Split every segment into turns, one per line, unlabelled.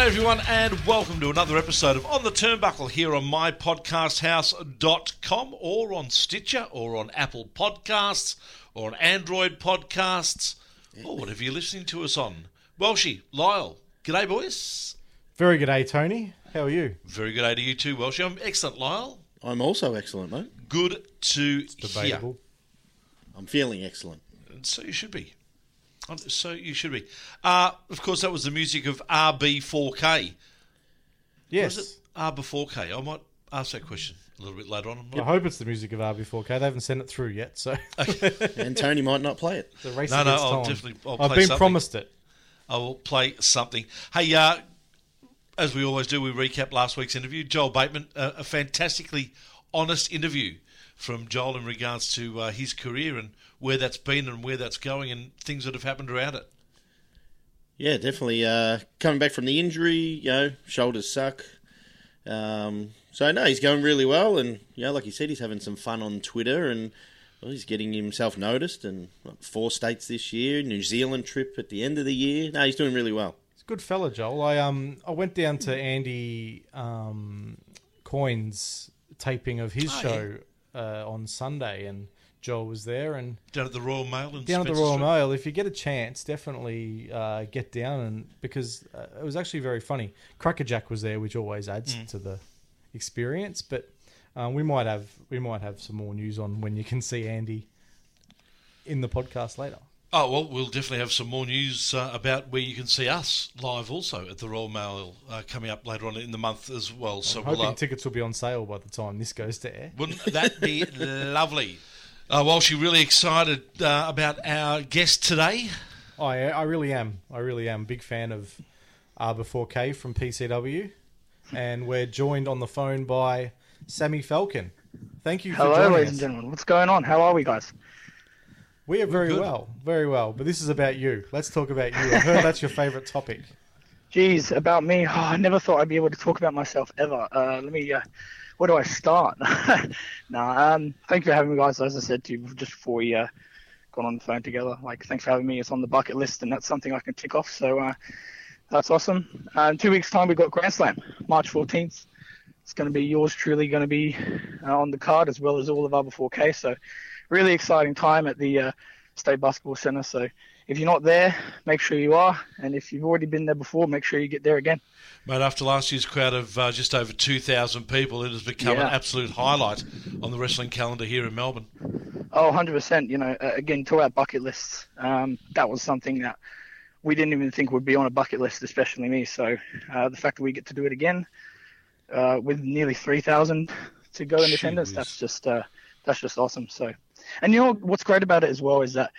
G'day everyone and welcome to another episode of On the Turnbuckle here on mypodcasthouse.com or on Stitcher or on Apple Podcasts or on Android Podcasts or whatever you're listening to us on. Welshie, Lyle, g'day boys.
Very good day, Tony. How are you?
Very good day to you too, Welshie. I'm excellent, Lyle.
I'm also excellent, mate.
Good to hear.
Debatable.
I'm feeling excellent.
And so you should be. So you should be. Uh, of course, that was the music of RB4K.
Yes.
Was it RB4K? I might ask that question a little bit later on. I'm
I hope it's the music of RB4K. They haven't sent it through yet, so
And Tony might not play it.
the race
No, no, I'll
time.
definitely- I'll
I've been
something.
promised it.
I will play something. Hey, uh, as we always do, we recap last week's interview. Joel Bateman, uh, a fantastically honest interview from Joel in regards to uh, his career and where that's been and where that's going and things that have happened around it.
Yeah, definitely. Uh, coming back from the injury, you know, shoulders suck. Um, so no, he's going really well, and you know, like you said, he's having some fun on Twitter, and well, he's getting himself noticed. And what, four states this year, New Zealand trip at the end of the year. No, he's doing really well.
He's a good fella, Joel. I um I went down to Andy um, Coyne's taping of his
Oh,
show uh, on Sunday, and Joel was there. And
Down at the Royal Mail in
down at the Royal
Street.
Mail, if you get a chance, definitely uh, get down and because uh, it was actually very funny. Crackerjack was there, which always adds
Mm.
to the experience. But um, we might have we might have some more news on when you can see Andy in the podcast later.
Oh, well, we'll definitely have some more news uh, about where you can see us live also at the Royal Mail uh, coming up later on in the month as well. So
I'm
we'll,
hoping
uh,
tickets will be on sale by the time this goes to air.
Wouldn't that be lovely? Uh, well, she really excited uh, about our guest today.
I I really am. I really am. Big fan of RB4K from PCW, and we're joined on the phone by Sammy Falcon. Thank you for
Hello, ladies
us.
and gentlemen. What's going on? How are we, guys?
We are very
good.
well, very well. But this is about you. Let's talk about you. I heard that's your favourite topic.
Geez, about me. Oh, I never thought I'd be able to talk about myself ever. Uh, let me. Uh, where do I start? nah. Um. Thank you for having me, guys. As I said to you just before we uh, got on the phone together, like, thanks for having me. It's on the bucket list, and that's something I can tick off. So, uh, that's awesome. In two weeks' time, we've got Grand Slam, March 14th. It's going to be yours truly going to be uh, on the card as well as all of RB4K. So, really exciting time at the uh, State Basketball Center. So, if you're not there, make sure you are. And if you've already been there before, make sure you get there again.
Mate, after last year's crowd of uh, just over 2,000 people, it has become an absolute highlight on the wrestling calendar here in Melbourne.
Oh, 100%. You know, uh, again, to our bucket lists, um, that was something that we didn't even think would be on a bucket list, especially me. So uh, the fact that we get to do it again uh, with nearly 3,000 to go in attendance, that's just uh, that's just awesome. So, and you know what's great about it as well is that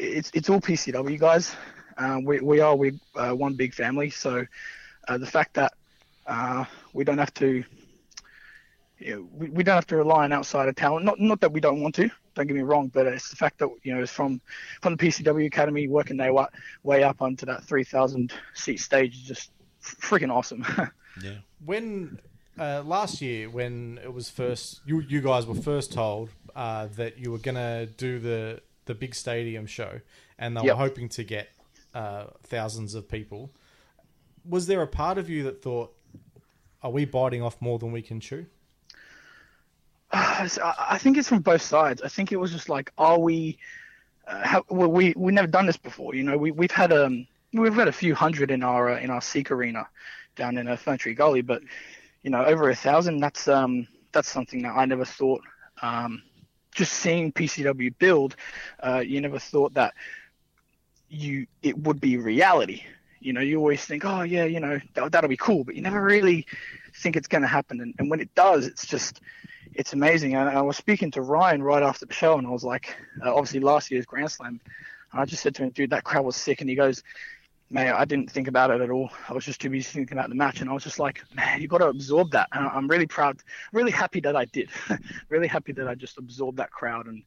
it's it's all PCW guys. Uh, we we are we uh, one big family. So uh, the fact that uh, we don't have to you know, we, we don't have to rely on outsider talent. Not not that we don't want to. Don't get me wrong, but it's the fact that you know it's from from the PCW Academy working their way, way up onto that 3,000 seat stage is just freaking awesome.
Yeah.
When uh, last year, when it was first, you you guys were first told uh, that you were gonna do the the big stadium show, and they
Yep.
were hoping to get uh, thousands of people. Was there a part of you that thought, "Are we biting off more than we can chew"?
I think it's from both sides. I think it was just like, are we? Uh, how, well, we we never done this before. You know, we we've had um we've had a few hundred in our uh, in our Seek Arena down in uh, Ferntree Gully, but you know, over a thousand. That's um that's something that I never thought um just seeing PCW build, uh, you never thought that you it would be reality. You know, you always think, oh yeah, you know that, that'll be cool, but you never really think it's going to happen. And, and when it does, it's just it's amazing. And I was speaking to Ryan right after the show, and I was like, uh, obviously last year's Grand Slam, and I just said to him, dude, that crowd was sick. And he goes, man, I didn't think about it at all. I was just too busy thinking about the match, and I was just like, man, you got to absorb that. And I'm really proud, really happy that I did. really happy that I just absorbed that crowd and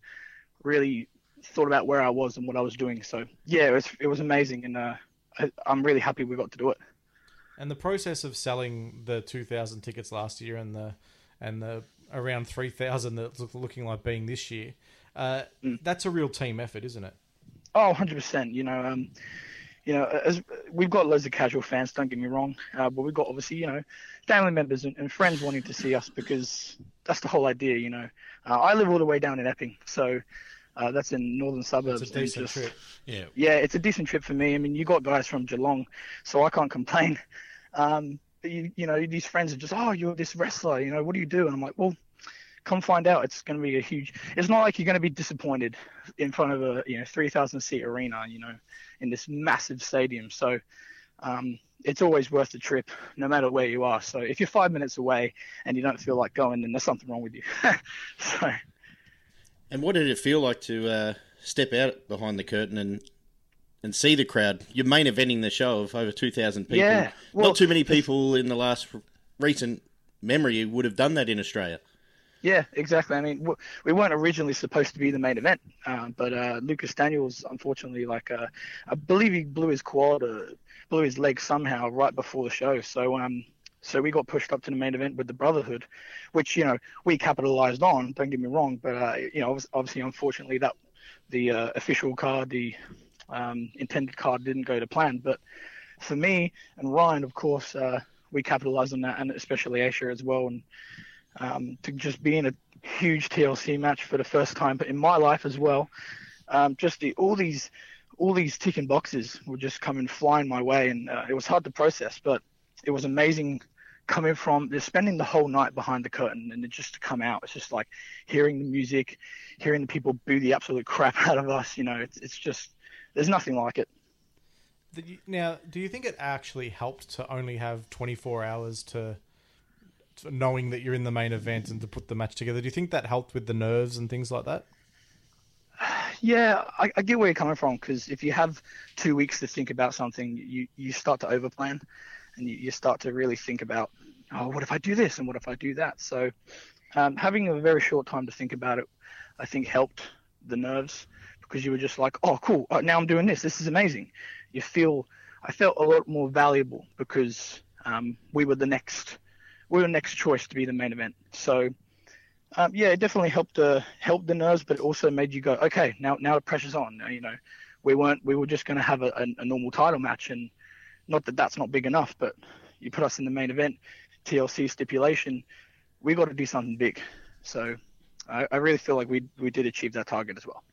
really thought about where I was and what I was doing. So yeah, it was it was amazing, and uh, I, I'm really happy we got to do it.
And the process of selling the 2,000 tickets last year and the and the around 3,000 that's looking like being this year, uh, mm. that's a real team effort, isn't it?
Oh, 100%. You know, um, you know, as we've got loads of casual fans. Don't get me wrong, uh, but we've got obviously, you know, family members and, and, friends wanting to see us because that's the whole idea. You know, uh, I live all the way down in Epping, so uh, that's in northern suburbs.
It's a decent just, trip.
Yeah.
Yeah, it's a decent trip for me. I mean, you got guys from Geelong, so I can't complain. Um, you, you know, these friends are just, oh, you're this wrestler. You know, what do you do? And I'm like, well, come find out. It's going to be a huge. It's not like you're going to be disappointed in front of a you know 3,000 seat arena. You know, in this massive stadium. So um, it's always worth the trip, no matter where you are. So if you're five minutes away and you don't feel like going, then there's something wrong with you. so.
And what did it feel like to uh, step out behind the curtain and and see the crowd? You're main eventing the show of over two thousand people.
Yeah, well,
not too many people in the last recent memory would have done that in Australia.
Yeah, exactly. I mean, we weren't originally supposed to be the main event, uh, but uh, Lucas Daniels, unfortunately, like uh, I believe he blew his quad, or blew his leg somehow right before the show. So, um, so we got pushed up to the main event with the Brotherhood, which you know we capitalized on. Don't get me wrong, but uh, you know, obviously, unfortunately, that the uh, official card, the um, intended card, didn't go to plan. But for me and Ryan, of course, uh, we capitalized on that, and especially Aisha as well, and um, to just be in a huge TLC match for the first time, but in my life as well. Um, just the, all these all these ticking boxes were just coming flying my way, and uh, it was hard to process, but it was amazing coming from just spending the whole night behind the curtain and just to come out. It's just like hearing the music, hearing the people boo the absolute crap out of us. You know, it's it's just there's nothing like it.
Now, do you think it actually helped to only have 24 hours to knowing that you're in the main event and to put the match together. Do you think that helped with the nerves and things like that?
Yeah, I, I get where you're coming from because if you have two weeks to think about something, you, you start to overplan and you, you start to really think about, oh, what if I do this and what if I do that? So um, having a very short time to think about it, I think helped the nerves because you were just like, oh, cool, uh, now I'm doing this. This is amazing. You feel, I felt a lot more valuable because um, we were the next we were next choice to be the main event. So um, yeah, it definitely helped uh, help the nerves, but it also made you go, okay, now now the pressure's on. You know, we weren't we were just going to have a, a, a, normal title match, and not that that's not big enough, but you put us in the main event, TLC stipulation, we got to do something big. So I, I really feel like we we did achieve that target as well.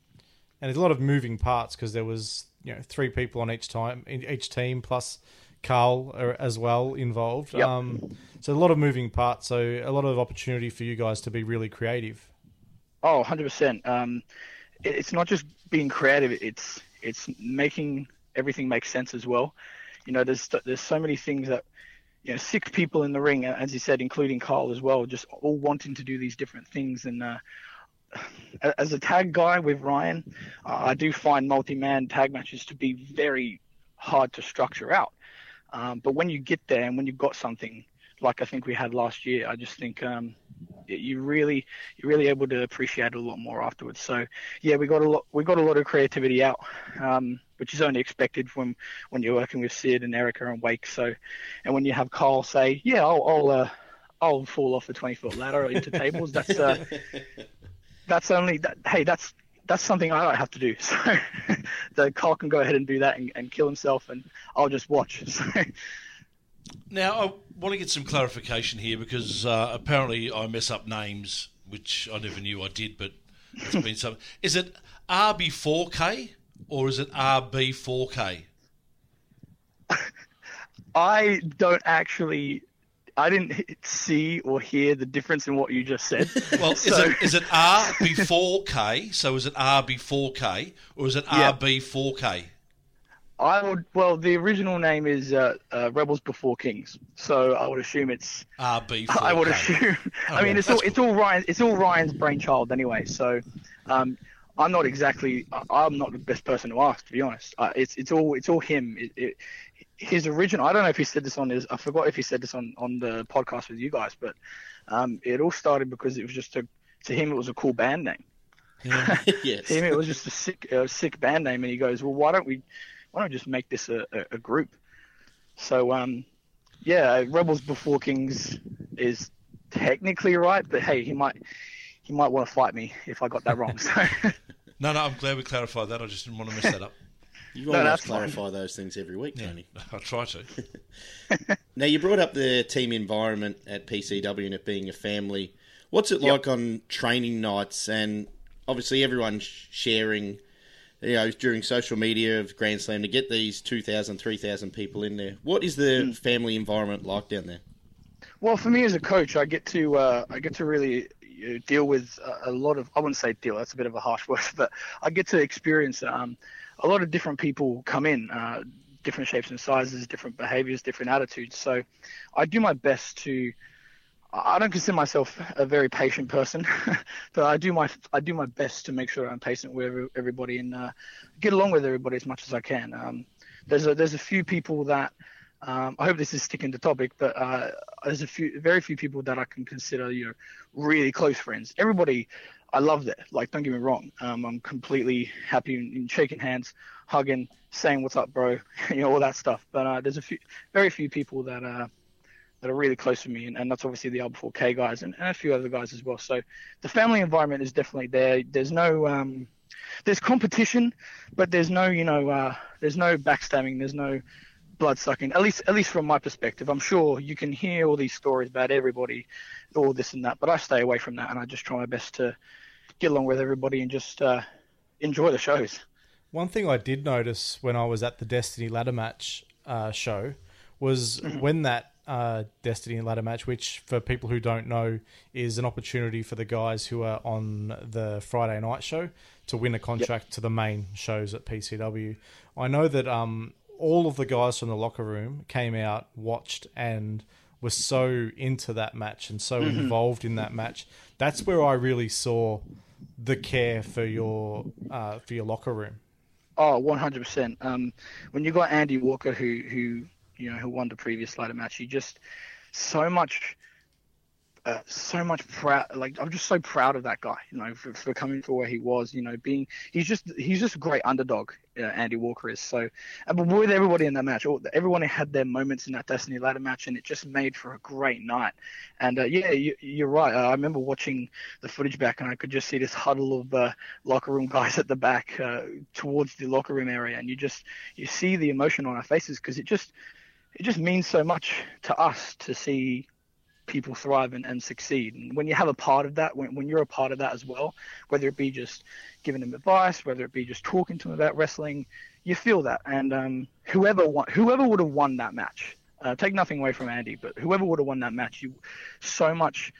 And there's a lot of moving parts because there was you know three people on each time each team plus Carl as well involved. Yep. Um, so a lot of moving parts. So a lot of opportunity for you guys to be really creative.
Oh, 100 um, percent. It's not just being creative. It's it's making everything make sense as well. You know, there's there's so many things that you know six people in the ring, as you said, including Carl as well, just all wanting to do these different things. And uh, as a tag guy with Ryan, uh, I do find multi-man tag matches to be very hard to structure out. Um, but when you get there and when you've got something like I think we had last year, I just think um, you really you're really able to appreciate it a lot more afterwards. So yeah, we got a lot we got a lot of creativity out, um, which is only expected from when you're working with Sid and Erica and Wake. So and when you have Carl say, yeah, I'll I'll, uh, I'll fall off a 20 foot ladder into tables. That's uh, that's only that. Hey, that's that's something I don't have to do. So the Carl can go ahead and do that and, and kill himself, and I'll just watch. So.
Now I want to get some clarification here because uh, apparently I mess up names, which I never knew I did, but it's been some. Is it RB4K or is it RB4K?
I don't actually I didn't see or hear the difference in what you just said.
Well,
So-
is it is it R before K? So is it R before K, or is it
Yeah.
RB four K?
I would. Well, the original name is uh, uh, Rebels Before Kings, so I would assume it's.
RB.
I would assume. I mean,
well,
it's all
that's
it's all Ryan. It's all Ryan's brainchild anyway. So, um, I'm not exactly. I'm not the best person to ask, to be honest. Uh, it's it's all it's all him. It, it, his original. I don't know if he said this on his. I forgot if he said this on on the podcast with you guys, but um, it all started because it was just a. To him, it was a cool band name.
yes.
To him, it was just a sick, a sick band name, and he goes, "Well, why don't we, why don't we just make this a, a, a group?" So, um, yeah, Rebels Before Kings is technically right, but hey, he might, he might want to fight me if I got that wrong. So,
No, no, I'm glad we clarified that. I just didn't want to mess that up.
You
No,
almost
that's fine.
clarify those things every week, Tony.
I try to.
Now, you brought up the team environment at PCW and it being a family. What's it like on training nights and obviously everyone sharing, you know, during social media of Grand Slam to get these 2,000, 3,000 people in there? What is the family environment like down there?
well, for me as a coach, I get to, uh, I get to really uh, deal with a, a lot of. I wouldn't say deal. That's a bit of a harsh word, but I get to experience um, a lot of different people come in. Uh, different shapes and sizes, different behaviors, different attitudes. So I do my best to. I don't consider myself a very patient person, but I do my I do my best to make sure I'm patient with everybody and uh, get along with everybody as much as I can. Um, there's a there's a few people that um, I hope this is sticking to topic, but uh, there's a few very few people that I can consider you know really close friends. Everybody I love that. Like, don't get me wrong. Um, I'm completely happy in, in shaking hands, hugging, saying "What's up, bro?" you know, all that stuff. But uh, there's a few, very few people that uh, that are really close to me, and, and that's obviously the L4K guys and, and a few other guys as well. So the family environment is definitely there. There's no, um, there's competition, but there's no, you know, uh, there's no backstabbing. There's no blood sucking. At least, at least from my perspective, I'm sure you can hear all these stories about everybody, all this and that. But I stay away from that, and I just try my best to get along with everybody and just uh, enjoy the shows.
One thing I did notice when I was at the Destiny ladder match uh, show was when that uh, Destiny ladder match, which for people who don't know is an opportunity for the guys who are on the Friday night show to win a contract to the main shows at PCW. I know that um, all of the guys from the locker room came out, watched, and were so into that match and so involved in that match. That's where I really saw the care for your uh, for your locker room.
Oh, 100%. Um, when you got Andy Walker, who who you know who won the previous ladder match, you just so much, uh, so much proud. Like I'm just so proud of that guy. You know, for, for coming for where he was. You know, being he's just he's just a great underdog. Uh, Andy Walker is so. But with everybody in that match, all, everyone had their moments in that Destiny ladder match, and it just made for a great night. And uh, yeah, you, you're right. Uh, I remember watching the footage back, and I could just see this huddle of uh, locker room guys at the back uh, towards the locker room area, and you just you see the emotion on our faces because it just it just means so much to us to see people thrive and, and succeed. And when you have a part of that, when, when you're a part of that as well, whether it be just giving them advice, whether it be just talking to them about wrestling, you feel that. And um, whoever won, whoever would have won that match, uh, take nothing away from Andy, but whoever would have won that match, you so much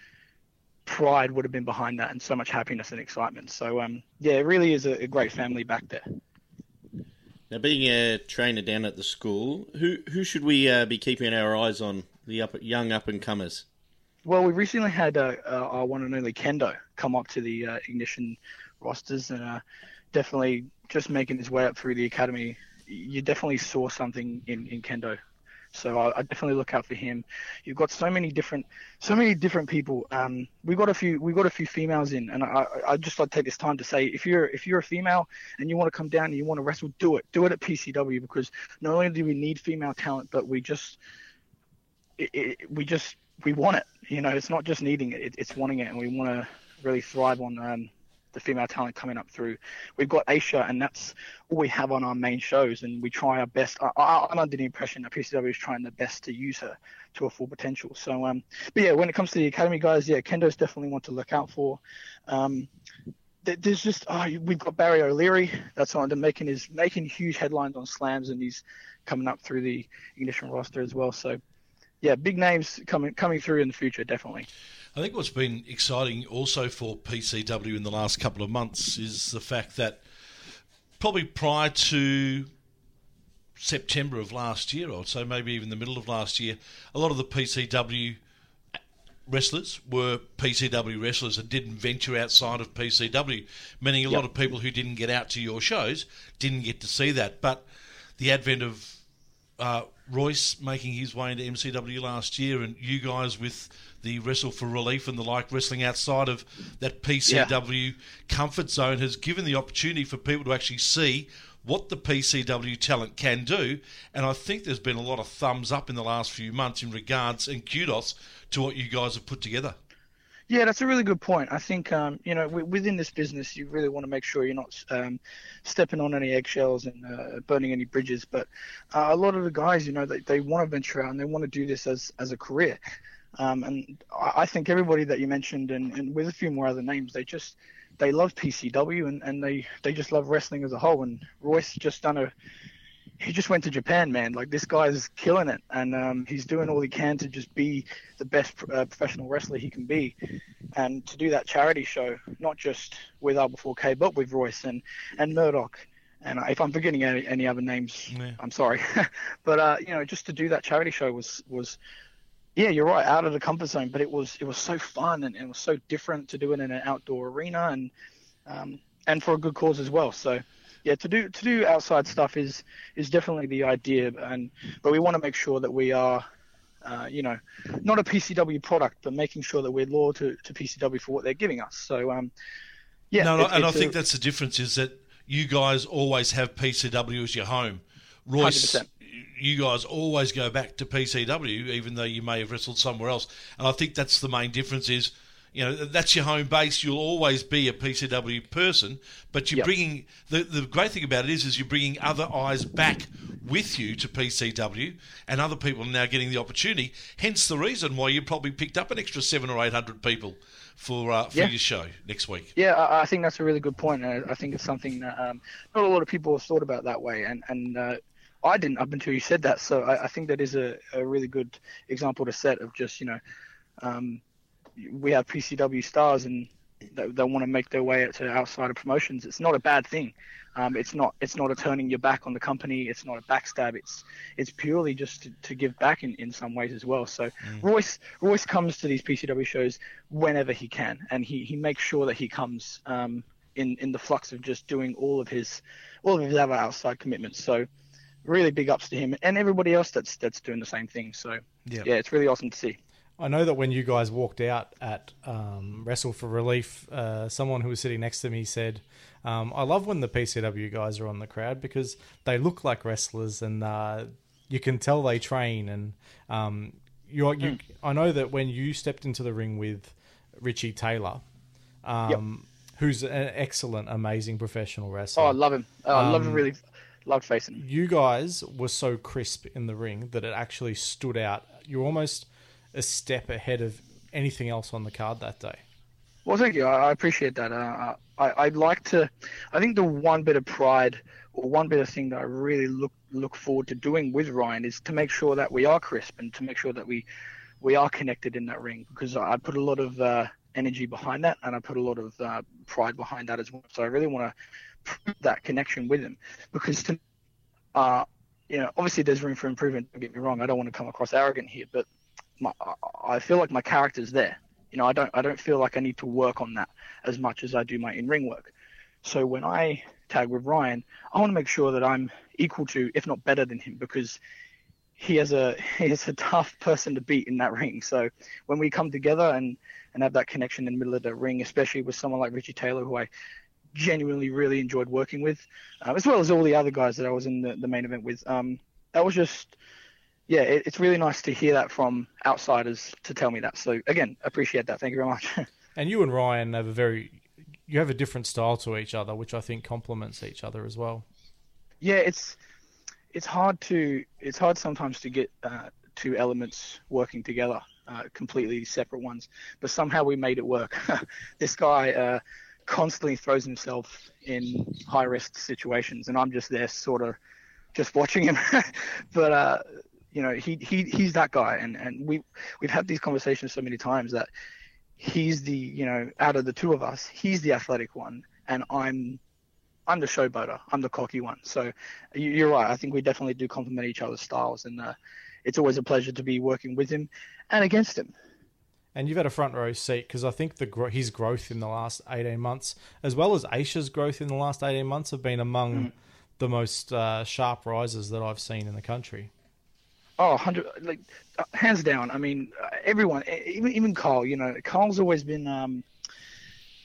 pride would have been behind that, and so much happiness and excitement. So um, yeah, it really is a, a great family back there.
Now, being a trainer down at the school, who who should we uh, be keeping our eyes on? The up, young up and comers.
Well, we recently had uh, uh, our one and only Kendo come up to the uh, Ignition rosters and uh, definitely just making his way up through the academy. You definitely saw something in, in Kendo. So I, I definitely look out for him. You've got so many different, so many different people. Um, we got a few, we got a few females in, and I, I just like to take this time to say, if you're, if you're a female and you want to come down and you want to wrestle, do it, do it at PCW because not only do we need female talent, but we just, it, it, we just we want it. You know, it's not just needing it; it it's wanting it, and we want to really thrive on um, the female talent coming up through. We've got Aisha, and that's all we have on our main shows, and we try our best. I, I'm under the impression that PCW is trying their best to use her to her full potential. So, um, but yeah, when it comes to the academy guys, yeah, Kendo's definitely one to look out for. Um, there's just oh, we've got Barry O'Leary that's on the making is making huge headlines on slams, and he's coming up through the ignition roster as well. So yeah, big names coming coming through in the future, definitely.
I think what's been exciting also for PCW in the last couple of months is the fact that probably prior to September of last year, or so maybe even the middle of last year, a lot of the PCW wrestlers were PCW wrestlers and didn't venture outside of PCW, meaning a yep. lot of people who didn't get out to your shows didn't get to see that. But the advent of uh, Royce making his way into MCW last year, and you guys with the Wrestle for Relief and the like wrestling outside of that PCW yeah. comfort zone has given the opportunity for people to actually see what the PCW talent can do. And I think there's been a lot of thumbs up in the last few months in regards and kudos to what you guys have put together.
Yeah, that's a really good point. I think um, you know within this business, you really want to make sure you're not um, stepping on any eggshells and uh, burning any bridges. But uh, a lot of the guys, you know, they, they want to venture out and they want to do this as as a career. Um, and I think everybody that you mentioned, and, and with a few more other names, they just they love PCW and, and they, they just love wrestling as a whole. And Royce just done a he just went to Japan, man. Like this guy's killing it, and um, he's doing all he can to just be the best uh, professional wrestler he can be, and to do that charity show, not just with R Before K, but with Royce and and Murdoch. And if I'm forgetting any, any other names, yeah. I'm sorry. but uh, you know, just to do that charity show was was yeah, you're right, out of the comfort zone. But it was it was so fun and, it was so different to do it in an outdoor arena and um, and for a good cause as well. So yeah, to do to do outside stuff is is definitely the idea, and but we want to make sure that we are. Uh, you know, not a PCW product, but making sure that we're loyal to, to PCW for what they're giving us. So, um, yeah.
No, it, and I think that's the difference is that you guys always have PCW as your home. Royce, 100% you guys always go back to PCW, even though you may have wrestled somewhere else. And I think that's the main difference is, you know, that's your home base. You'll always be a PCW person, but you're yep. bringing the the great thing about it is, is you're bringing other eyes back with you to PCW, and other people are now getting the opportunity. Hence the reason why you probably picked up an extra seven or eight hundred people for uh, for yeah. your show next week.
Yeah, I, I, think that's a really good point. I, I think it's something that um, not a lot of people have thought about that way, and and uh, I didn't up until you said that. So I, I think that is a, a, really good example to set of just you know, um, we have PCW stars and they, they want to make their way to outside of promotions. It's not a bad thing. Um, it's not it's not a turning your back on the company. It's not a backstab. It's it's purely just to, to give back in, in some ways as well. So mm. Royce Royce comes to these PCW shows whenever he can, and he, he makes sure that he comes um, in in the flux of just doing all of his all of his other outside commitments. So really big ups to him and everybody else that's that's doing the same thing. So yeah, yeah it's really awesome to see.
I know that when you guys walked out at um, Wrestle for Relief, uh, someone who was sitting next to me said, um, "I love when the PCW guys are on the crowd because they look like wrestlers and uh, you can tell they train." And um, you, you mm. I know that when you stepped into the ring with Richie Taylor, yep. Um, who's an excellent, amazing professional wrestler.
Oh, I love him. Oh, I love him um, really loved facing him.
You guys were so crisp in the ring that it actually stood out. You're almost a step ahead of anything else on the card that day.
Well, thank you. I, appreciate that. Uh, I, I'd like to. I think the one bit of pride or one bit of thing that I really look look forward to doing with Ryan is to make sure that we are crisp and to make sure that we we are connected in that ring because I put a lot of uh, energy behind that and I put a lot of uh, pride behind that as well. So I really want to prove that connection with him because to uh, you know obviously there's room for improvement don't get me wrong I don't want to come across arrogant here but my, I feel like my character's there you know I don't I don't feel like I need to work on that as much as I do my in-ring work so when I tag with Ryan I want to make sure that I'm equal to if not better than him because he has a he is a tough person to beat in that ring so when we come together and and have that connection in the middle of the ring especially with someone like Richie Taylor who I genuinely really enjoyed working with, uh, as well as all the other guys that I was in the, the main event with. Um, that was just, yeah, it, it's really nice to hear that from outsiders to tell me that. So again, appreciate that. Thank you very much.
and you and Ryan have a very, you have a different style to each other, which I think complements each other as well.
Yeah, it's it's hard to it's hard sometimes to get uh, two elements working together, uh, completely separate ones, but somehow we made it work. this guy. Uh, constantly throws himself in high risk situations, and I'm just there, sort of, just watching him. but uh, You know, he he he's that guy, and and we we've had these conversations so many times that he's the you know out of the two of us, he's the athletic one, and I'm I'm the showboater. I'm the cocky one. So you're right. I think we definitely do complement each other's styles, and uh, it's always a pleasure to be working with him and against him.
And you've had a front row seat because I think the his growth in the last 18 months, as well as Aisha's growth in the last 18 months, have been among mm. the most uh, sharp rises that I've seen in the country.
Oh, 100, like uh, hands down. I mean, uh, everyone, even even Carl. You know, Cole's always been um,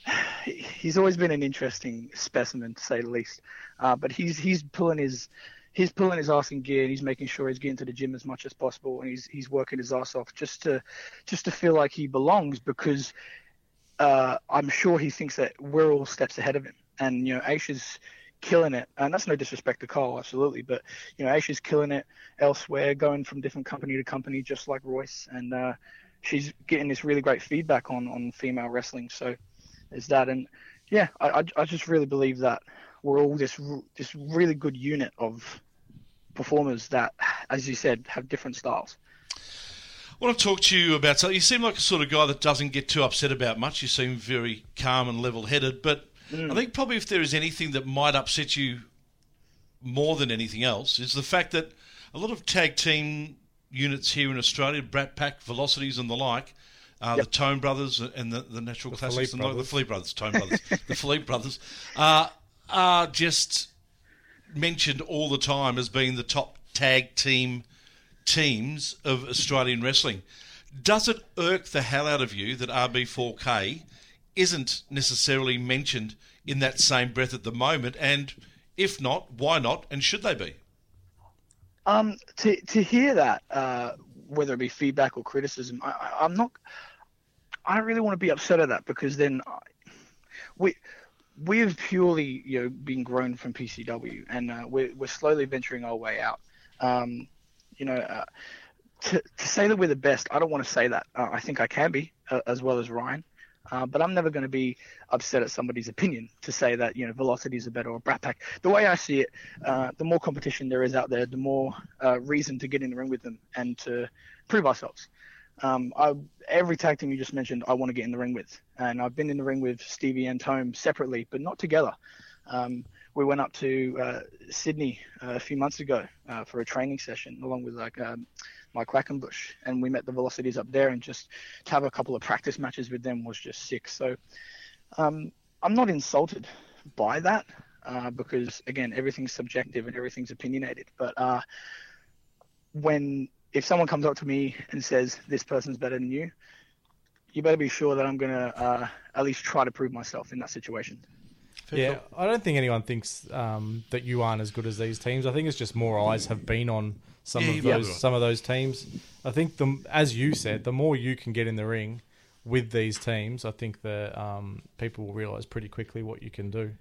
he's always been an interesting specimen to say the least. Uh, but he's he's pulling his he's pulling his ass in gear and he's making sure he's getting to the gym as much as possible and he's he's working his ass off just to just to feel like he belongs because uh, I'm sure he thinks that we're all steps ahead of him. And you know, Aisha's killing it, and that's no disrespect to Carl, absolutely, but you know, Aisha's killing it elsewhere, going from different company to company, just like Royce, and uh, she's getting this really great feedback on on female wrestling. So is that. And yeah, I, I just really believe that we're all this this really good unit of performers that, as you said, have different styles.
I want to talk to you about something. You seem like a sort of guy that doesn't get too upset about much. You seem very calm and level headed. But mm. I think probably if there is anything that might upset you more than anything else, is the fact that a lot of tag team units here in Australia, Brat Pack, Velocities, and the like, uh, yep. the Tone Brothers and the, the Natural the Classics, and the Philippe Brothers, Tone Brothers, the Philippe Brothers, uh, are just mentioned all the time as being the top tag team teams of Australian wrestling. Does it irk the hell out of you that RB4K isn't necessarily mentioned in that same breath at the moment? And if not, why not? And should they be?
Um, to to hear that, uh, whether it be feedback or criticism, I, I'm not. I don't really want to be upset at that because then we we have purely you know been grown from PCW and uh, we're we're slowly venturing our way out. Um, you know, uh, to to say that we're the best, I don't want to say that. Uh, I think I can be uh, as well as Ryan. Uh, but I'm never going to be upset at somebody's opinion to say that you know velocities are better or Brat Pack. The way I see it, uh, the more competition there is out there, the more uh, reason to get in the ring with them and to prove ourselves. Um, I, every tag team you just mentioned, I want to get in the ring with, and I've been in the ring with Stevie and Tome separately, but not together. Um, we went up to uh, Sydney uh, a few months ago uh, for a training session, along with like um, Mike Quackenbush, and we met the Velocities up there, and just to have a couple of practice matches with them was just sick. So um, I'm not insulted by that uh, because again, everything's subjective and everything's opinionated. But uh, when if someone comes up to me and says this person's better than you, you better be sure that I'm gonna uh, at least try to prove myself in that situation.
Yeah, I don't think anyone thinks um, that you aren't as good as these teams. I think it's just more eyes have been on some yeah, of those some of those teams. I think the as you said, the more you can get in the ring with these teams, I think that um, people will realise pretty quickly what you can do.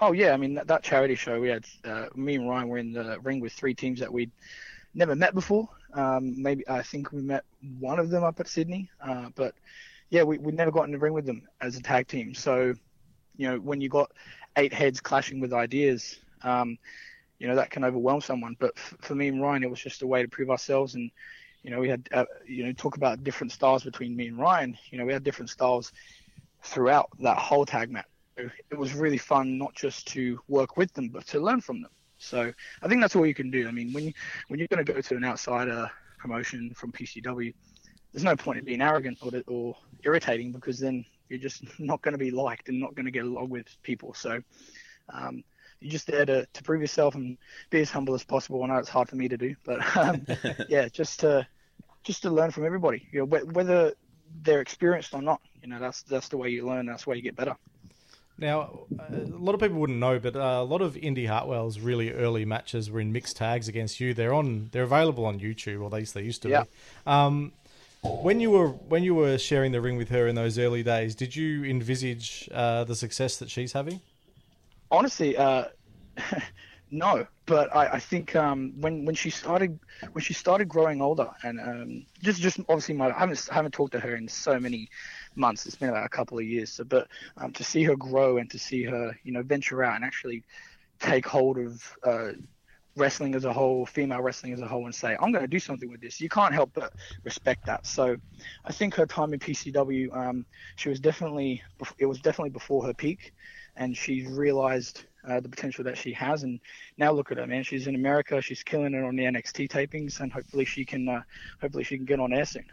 Oh yeah, I mean that, that charity show we had, uh, me and Ryan were in the ring with three teams that we'd never met before. Um, maybe I think we met one of them up at Sydney, uh, but yeah, we we never got in the ring with them as a tag team. So, you know, when you got eight heads clashing with ideas, um, you know that can overwhelm someone. But f- for me and Ryan, it was just a way to prove ourselves, and you know we had uh, you know talk about different styles between me and Ryan. You know we had different styles throughout that whole tag match. It was really fun not just to work with them, but to learn from them. So I think that's all you can do. I mean, when you when you're going to go to an outsider promotion from PCW, there's no point in being arrogant or, or irritating because then you're just not going to be liked and not going to get along with people. So um, you're just there to, to prove yourself and be as humble as possible. I know it's hard for me to do, but um, yeah, just to just to learn from everybody. You know, whether they're experienced or not. You know, that's that's the way you learn. That's the way you get better.
Now, a lot of people wouldn't know, but uh, a lot of Indi Hartwell's really early matches were in mixed tags against you. They're on, they're available on YouTube, or at least they used to yeah. be. Um, when you were when you were sharing the ring with her in those early days, did you envisage uh, the success that she's having?
Honestly, uh, no. But I, I think um, when when she started when she started growing older, and um, just just obviously my I haven't I haven't talked to her in so many months. It's been about a couple of years. So, but um, to see her grow and to see her, you know, venture out and actually take hold of uh, wrestling as a whole, female wrestling as a whole, and say, I'm going to do something with this. You can't help but respect that. So I think her time in PCW, um, she was definitely, it was definitely before her peak, and she's realized uh, the potential that she has. And now look at her, man. She's in America. She's killing it on the NXT tapings, and hopefully she can, uh, hopefully she can get on air soon.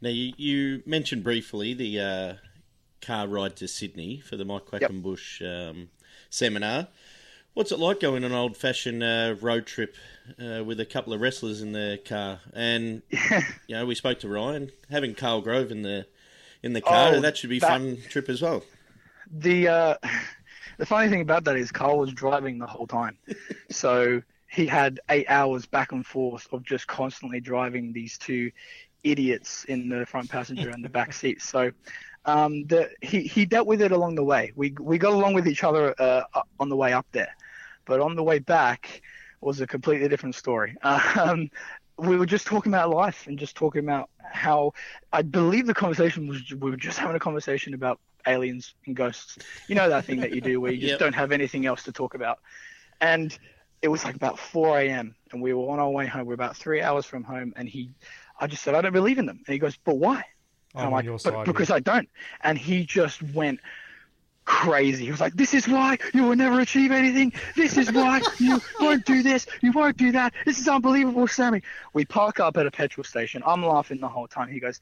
Now you, you mentioned briefly the uh, car ride to Sydney for the Mike Quackenbush yep. um, seminar. What's it like going on an old fashioned uh, road trip uh, with a couple of wrestlers in the car? And you know, we spoke to Ryan having Carl Grove in the in the car. Oh, that should be a fun trip as well.
The uh, the funny thing about that is Carl was driving the whole time, so he had eight hours back and forth of just constantly driving these two idiots in the front passenger and the back seat. So um, the, he he dealt with it along the way. We we got along with each other uh, on the way up there. But on the way back was a completely different story. Um, we were just talking about life and just talking about how I believe the conversation was we were just having a conversation about aliens and ghosts. You know that thing that you do where you just yep. don't have anything else to talk about. And it was like about 4 a.m. and we were on our way home. We are about three hours from home, and he, I just said I don't believe in them, and he goes, but why? I'm, I'm like, but because I don't. And he just went crazy. He was like, "This is why you will never achieve anything. This is why you won't do this. You won't do that. This is unbelievable, Sammy." We park up at a petrol station. I'm laughing the whole time. He goes,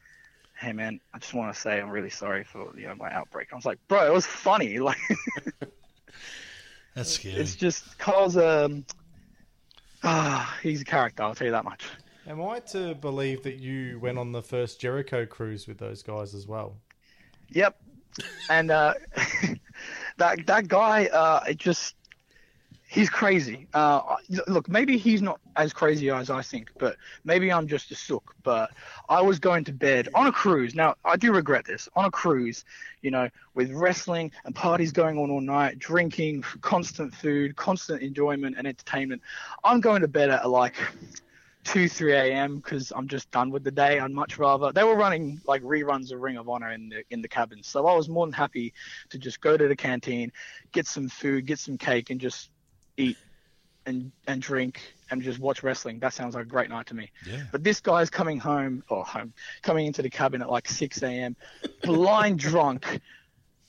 "Hey man, I just want to say I'm really sorry for you know my outbreak." I was like, "Bro, it was funny." Like,
that's scary.
It's just Carl's um, ah, he's a character. I'll tell you that much.
Am I to believe that you went on the first Jericho cruise with those guys as well?
Yep, and uh, that that guy, uh, it just he's crazy. Uh, look, maybe he's not as crazy as I think, but maybe I'm just a sook. But I was going to bed on a cruise. Now I do regret this. On a cruise, you know, with wrestling and parties going on all night, drinking, constant food, constant enjoyment and entertainment. I'm going to bed at like two, three a.m. because I'm just done with the day. I'd much rather they were running like reruns of Ring of Honor in the in the cabin, so I was more than happy to just go to the canteen, get some food, get some cake, and just eat and and drink and just watch wrestling. That sounds like a great night to me.
Yeah.
But this guy's coming home or home, coming into the cabin at like 6 a.m. blind drunk,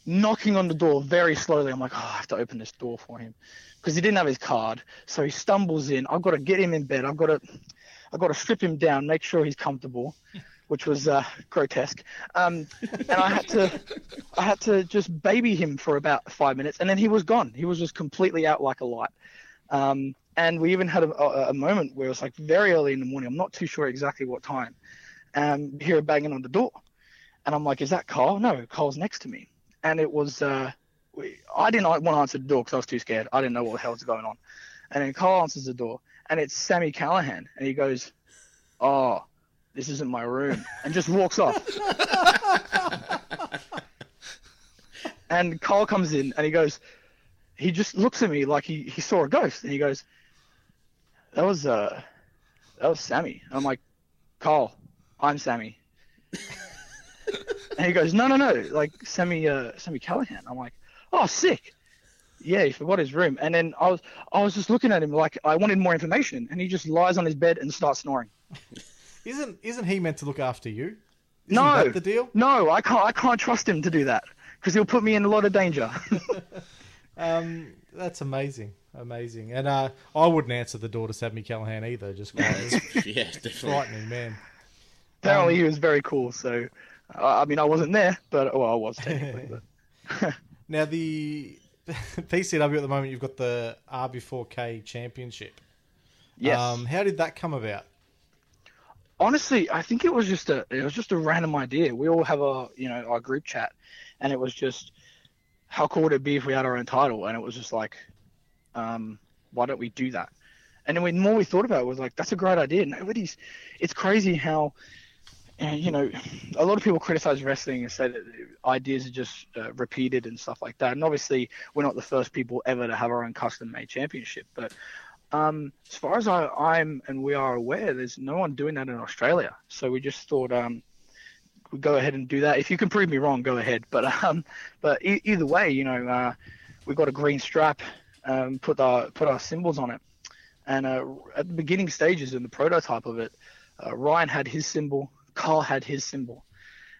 knocking on the door very slowly. I'm like, oh, I have to open this door for him because he didn't have his card. So he stumbles in. I've got to get him in bed. I've got to I got to strip him down, make sure he's comfortable, which was uh, grotesque. Um, and I had to, I had to just baby him for about five minutes, and then he was gone. He was just completely out like a light. Um, and we even had a, a, moment where it was like very early in the morning. I'm not too sure exactly what time. Um, hear a banging on the door, and I'm like, "Is that Carl?" No, Carl's next to me, and it was. Uh, we, I didn't want to answer the door because I was too scared. I didn't know what the hell was going on. And then Carl answers the door, and it's Sami Callihan, and he goes, "Oh, this isn't my room," and just walks off. and Carl comes in, and he goes, he just looks at me like he, he saw a ghost, and he goes, "That was uh, that was Sammy." And I'm like, "Carl, I'm Sammy." and he goes, "No, no, no, like Sammy, uh, Sami Callihan." I'm like, "Oh, sick." Yeah, he forgot his room. And then I was I was just looking at him like I wanted more information, and he just lies on his bed and starts snoring.
isn't isn't he meant to look after you?
Isn't no,
the deal.
No, I can't I can't trust him to do that because he'll put me in a lot of danger.
um, that's amazing, amazing. And uh, I wouldn't answer the door to Sami Callihan either. Just
yeah, definitely
frightening man.
Apparently, um, he was very cool. So, I mean, I wasn't there, but well, I was technically.
now the PCW at the moment, you've got the RB4K Championship.
Yes.
Um, how did that come about?
Honestly, I think it was just a it was just a random idea. We all have a you know our group chat, and it was just how cool would it be if we had our own title? And it was just like, um, why don't we do that? And then the more we thought about it, it was like that's a great idea. Nobody's. It's crazy how you know, a lot of people criticize wrestling and say that ideas are just uh, repeated and stuff like that. And obviously, we're not the first people ever to have our own custom-made championship. But um, as far as I, am and we are aware, there's no one doing that in Australia. So we just thought um, we'd go ahead and do that. If you can prove me wrong, go ahead. But um, but e- either way, you know, uh, we've got a green strap, um, put our put our symbols on it. And uh, at the beginning stages in the prototype of it, uh, Ryan had his symbol, Carl had his symbol,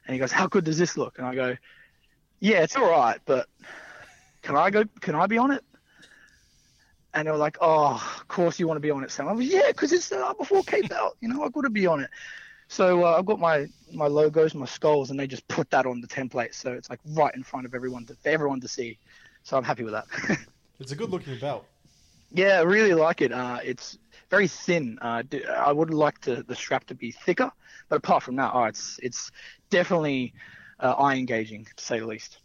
and he goes, "How good does this look?" And I go, "Yeah, it's all right, but can I go? Can I be on it?" And they were like, "Oh, of course you want to be on it, Sam." I was, "Yeah, because it's uh, before Cape Out, you know, I've got to be on it." So uh, I've got my my logos, my skulls, and they just put that on the template, so it's like right in front of everyone to, for everyone to see. So I'm happy with that.
It's a good looking belt.
yeah, I really like it. Uh, it's very thin. Uh, I would like to, the strap to be thicker, but apart from that, oh, it's it's definitely uh, eye engaging to say the least.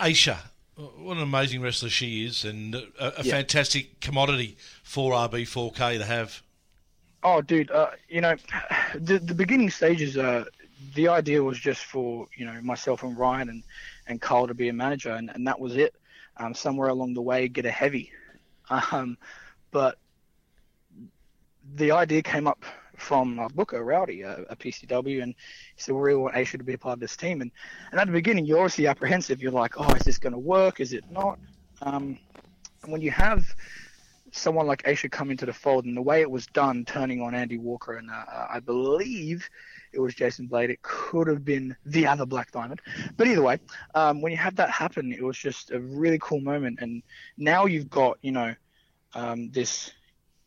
Aisha, what an amazing wrestler she is, and a, a
Yeah.
fantastic commodity for RB4K to have.
Oh, dude, uh, you know, the the beginning stages, uh, the idea was just for you know myself and Ryan and and Carl to be a manager, and, and that was it. Um, somewhere along the way, get a heavy, um, but the idea came up from uh, Booker Rowdy, a, a PCW, and he said, "We really want Aisha to be a part of this team." And and at the beginning, you're obviously apprehensive. You're like, "Oh, is this going to work? Is it not?" Um, and when you have someone like Aisha come into the fold and the way it was done, turning on Andy Walker and uh, I believe it was Jason Blade. It could have been the other Black Diamond, but either way, um, when you had that happen, it was just a really cool moment. And now you've got you know um, this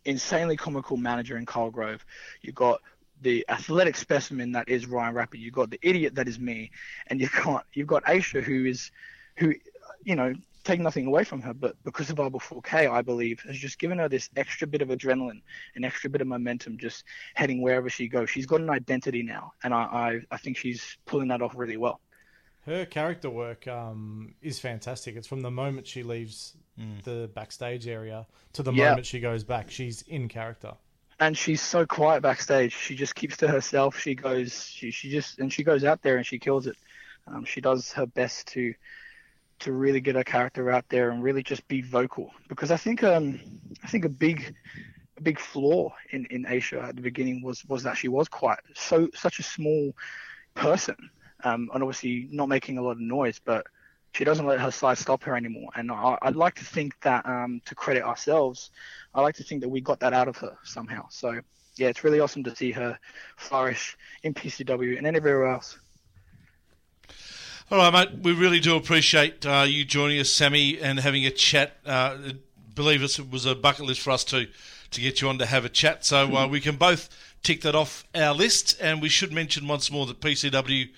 insanely comical manager in Kyle Grove. You've got the athletic specimen that is Ryan Rapid. You've got the idiot that is me, and you've got you've got Aisha who is who you know take nothing away from her, but because of Bible 4K, I believe, has just given her this extra bit of adrenaline, an extra bit of momentum, just heading wherever she goes. She's got an identity now, and I, I, I think she's pulling that off really well.
Her character work um, is fantastic. It's from the moment she leaves the backstage area to the
Yeah.
moment she goes back. She's in character.
And she's so quiet backstage. She just keeps to herself. She goes, she, she just, and she goes out there and she kills it. Um, she does her best to, to really get her character out there and really just be vocal. Because I think, um, I think a big, a big flaw in in Aisha at the beginning was was that she was quite so such a small person, um, and obviously not making a lot of noise, but she doesn't let her size stop her anymore. And I, I'd like to think that um, to credit ourselves, I like to think that we got that out of her somehow. So yeah, it's really awesome to see her flourish in PCW and then everywhere else.
All right, mate. We really do appreciate uh, you joining us, Sami, and having a chat. Uh, believe us, it was a bucket list for us to to get you on to have a chat. So uh, we can both tick that off our list. And we should mention once more that PCW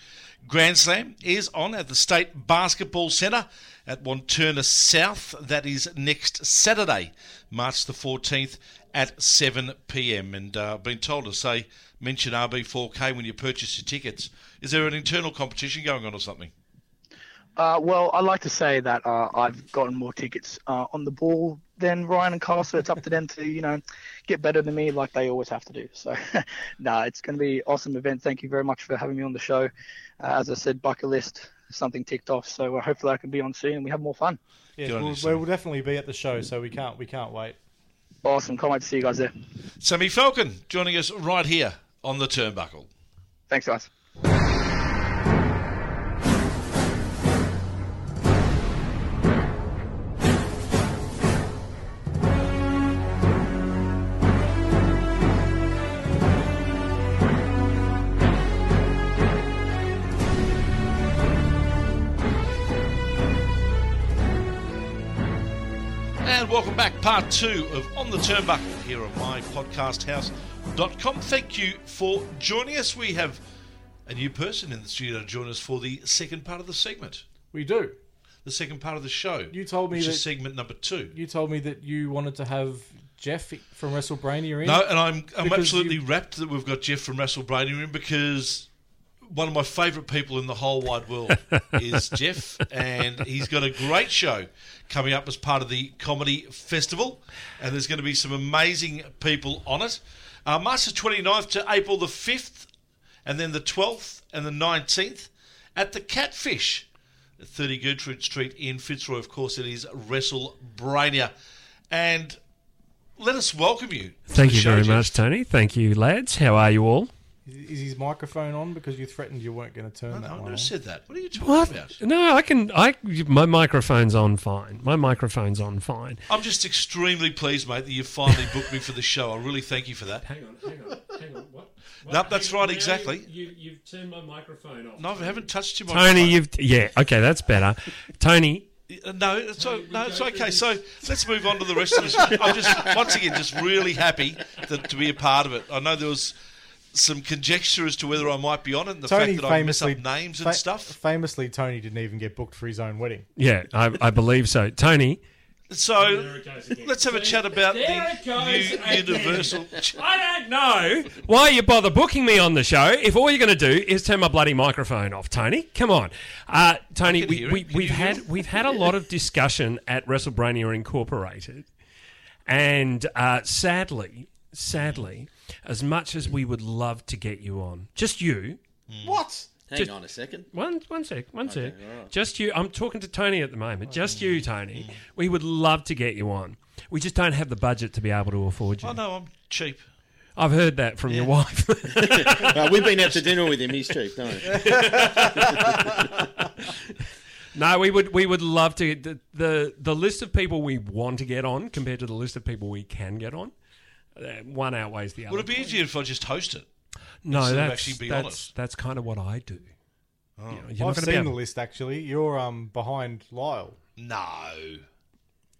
Grand Slam is on at the State Basketball Centre at Wantirna South. That is next Saturday, March the 14th at 7 p.m. And uh, I've been told to say, mention RB4K when you purchase your tickets. Is there an internal competition going on or something?
Uh, well, I'd like to say that uh, I've gotten more tickets uh, on the ball than Ryan and Carl, so it's up to them to, you know, get better than me like they always have to do. So, nah, it's going to be an awesome event. Thank you very much for having me on the show. Uh, as I said, bucket list, something ticked off. So uh, hopefully I can be on soon and we have more fun.
Yeah,
Good
we'll, we'll definitely be at the show, so we can't we can't wait.
Awesome. Can't wait to see you guys there.
Sami Callihan joining us right here on the turnbuckle.
Thanks, guys.
Welcome back, part two of On the Turnbuckle here on mypodcasthouse.com. Thank you for joining us. We have a new person in the studio to join us for the second part of the segment,
We do.
the second part of the show.
You told me
which
that-
is segment number two.
You told me that you wanted to have Jeff from WrestleBrania in.
No, and I'm I'm absolutely
you-
rapt that we've got Jeff from WrestleBrania in because one of my favourite people in the whole wide world is Jeff, and he's got a great show coming up as part of the comedy festival, and there's going to be some amazing people on it. Uh, March the 29th to April the 5th, and then the 12th and the 19th at the Catfish. at 30 Gertrude Street in Fitzroy. Of course, it is WrestleBrania. And let us welcome you.
Thank you
show,
very
Jeff.
much, Tony. Thank you, lads. How are you all?
Is, is his microphone on because you threatened you weren't going to turn
No,
that
no, I
one
never
on?
said that. What are you talking
What?
about?
No, I can. I my microphone's on fine. My microphone's on fine.
I'm just extremely pleased, mate, that you finally booked me for the show. I really thank you for that.
Hang on, hang on, hang on. What?
Nope, that's right, exactly.
You, you've turned my microphone off.
No, I haven't touched you, my
Tony, you've yeah. Okay, that's better. Tony,
Uh, No, it's, o- no, it's okay. So let's move on to the rest of this. I'm just once again just really happy that, to be a part of it. I know there was some conjecture as to whether I might be on it, and the
Tony
fact that I mess
famously
up names and
fa-
stuff.
Famously, Tony didn't even get booked for his own wedding.
yeah, I, I believe so. Tony,
So
it goes again.
let's have a chat about
There
the new
again.
Universal.
I don't know why you bother booking me on the show if all you're going to do is turn my bloody microphone off. Tony, come on, uh, Tony. We, we, we've
you hear
had we've had a lot of discussion at WrestleBrania Incorporated, and uh, sadly, sadly, as much as we would love to get you on, just you.
What?
Hang
Just-
on a second.
One, one sec, one sec.
all right.
Just you. I'm talking to Tony at the moment. Just you, Tony.
Mm.
We would love to get you on. We just don't have the budget to be able to afford you.
Oh no, I'm cheap.
I've heard that from your wife.
Uh, we've been out to dinner with him. He's cheap, don't we?
no, we would we would love to. The, the the list of people we want to get on compared to the list of people we can get on, one outweighs the other.
Would it be easier if I just host it?
no, that's
actually be
that's,
honest?
that's kind of what I do. You know, you're
I've
not gonna be
seen the list actually. You're um behind Lyle.
No,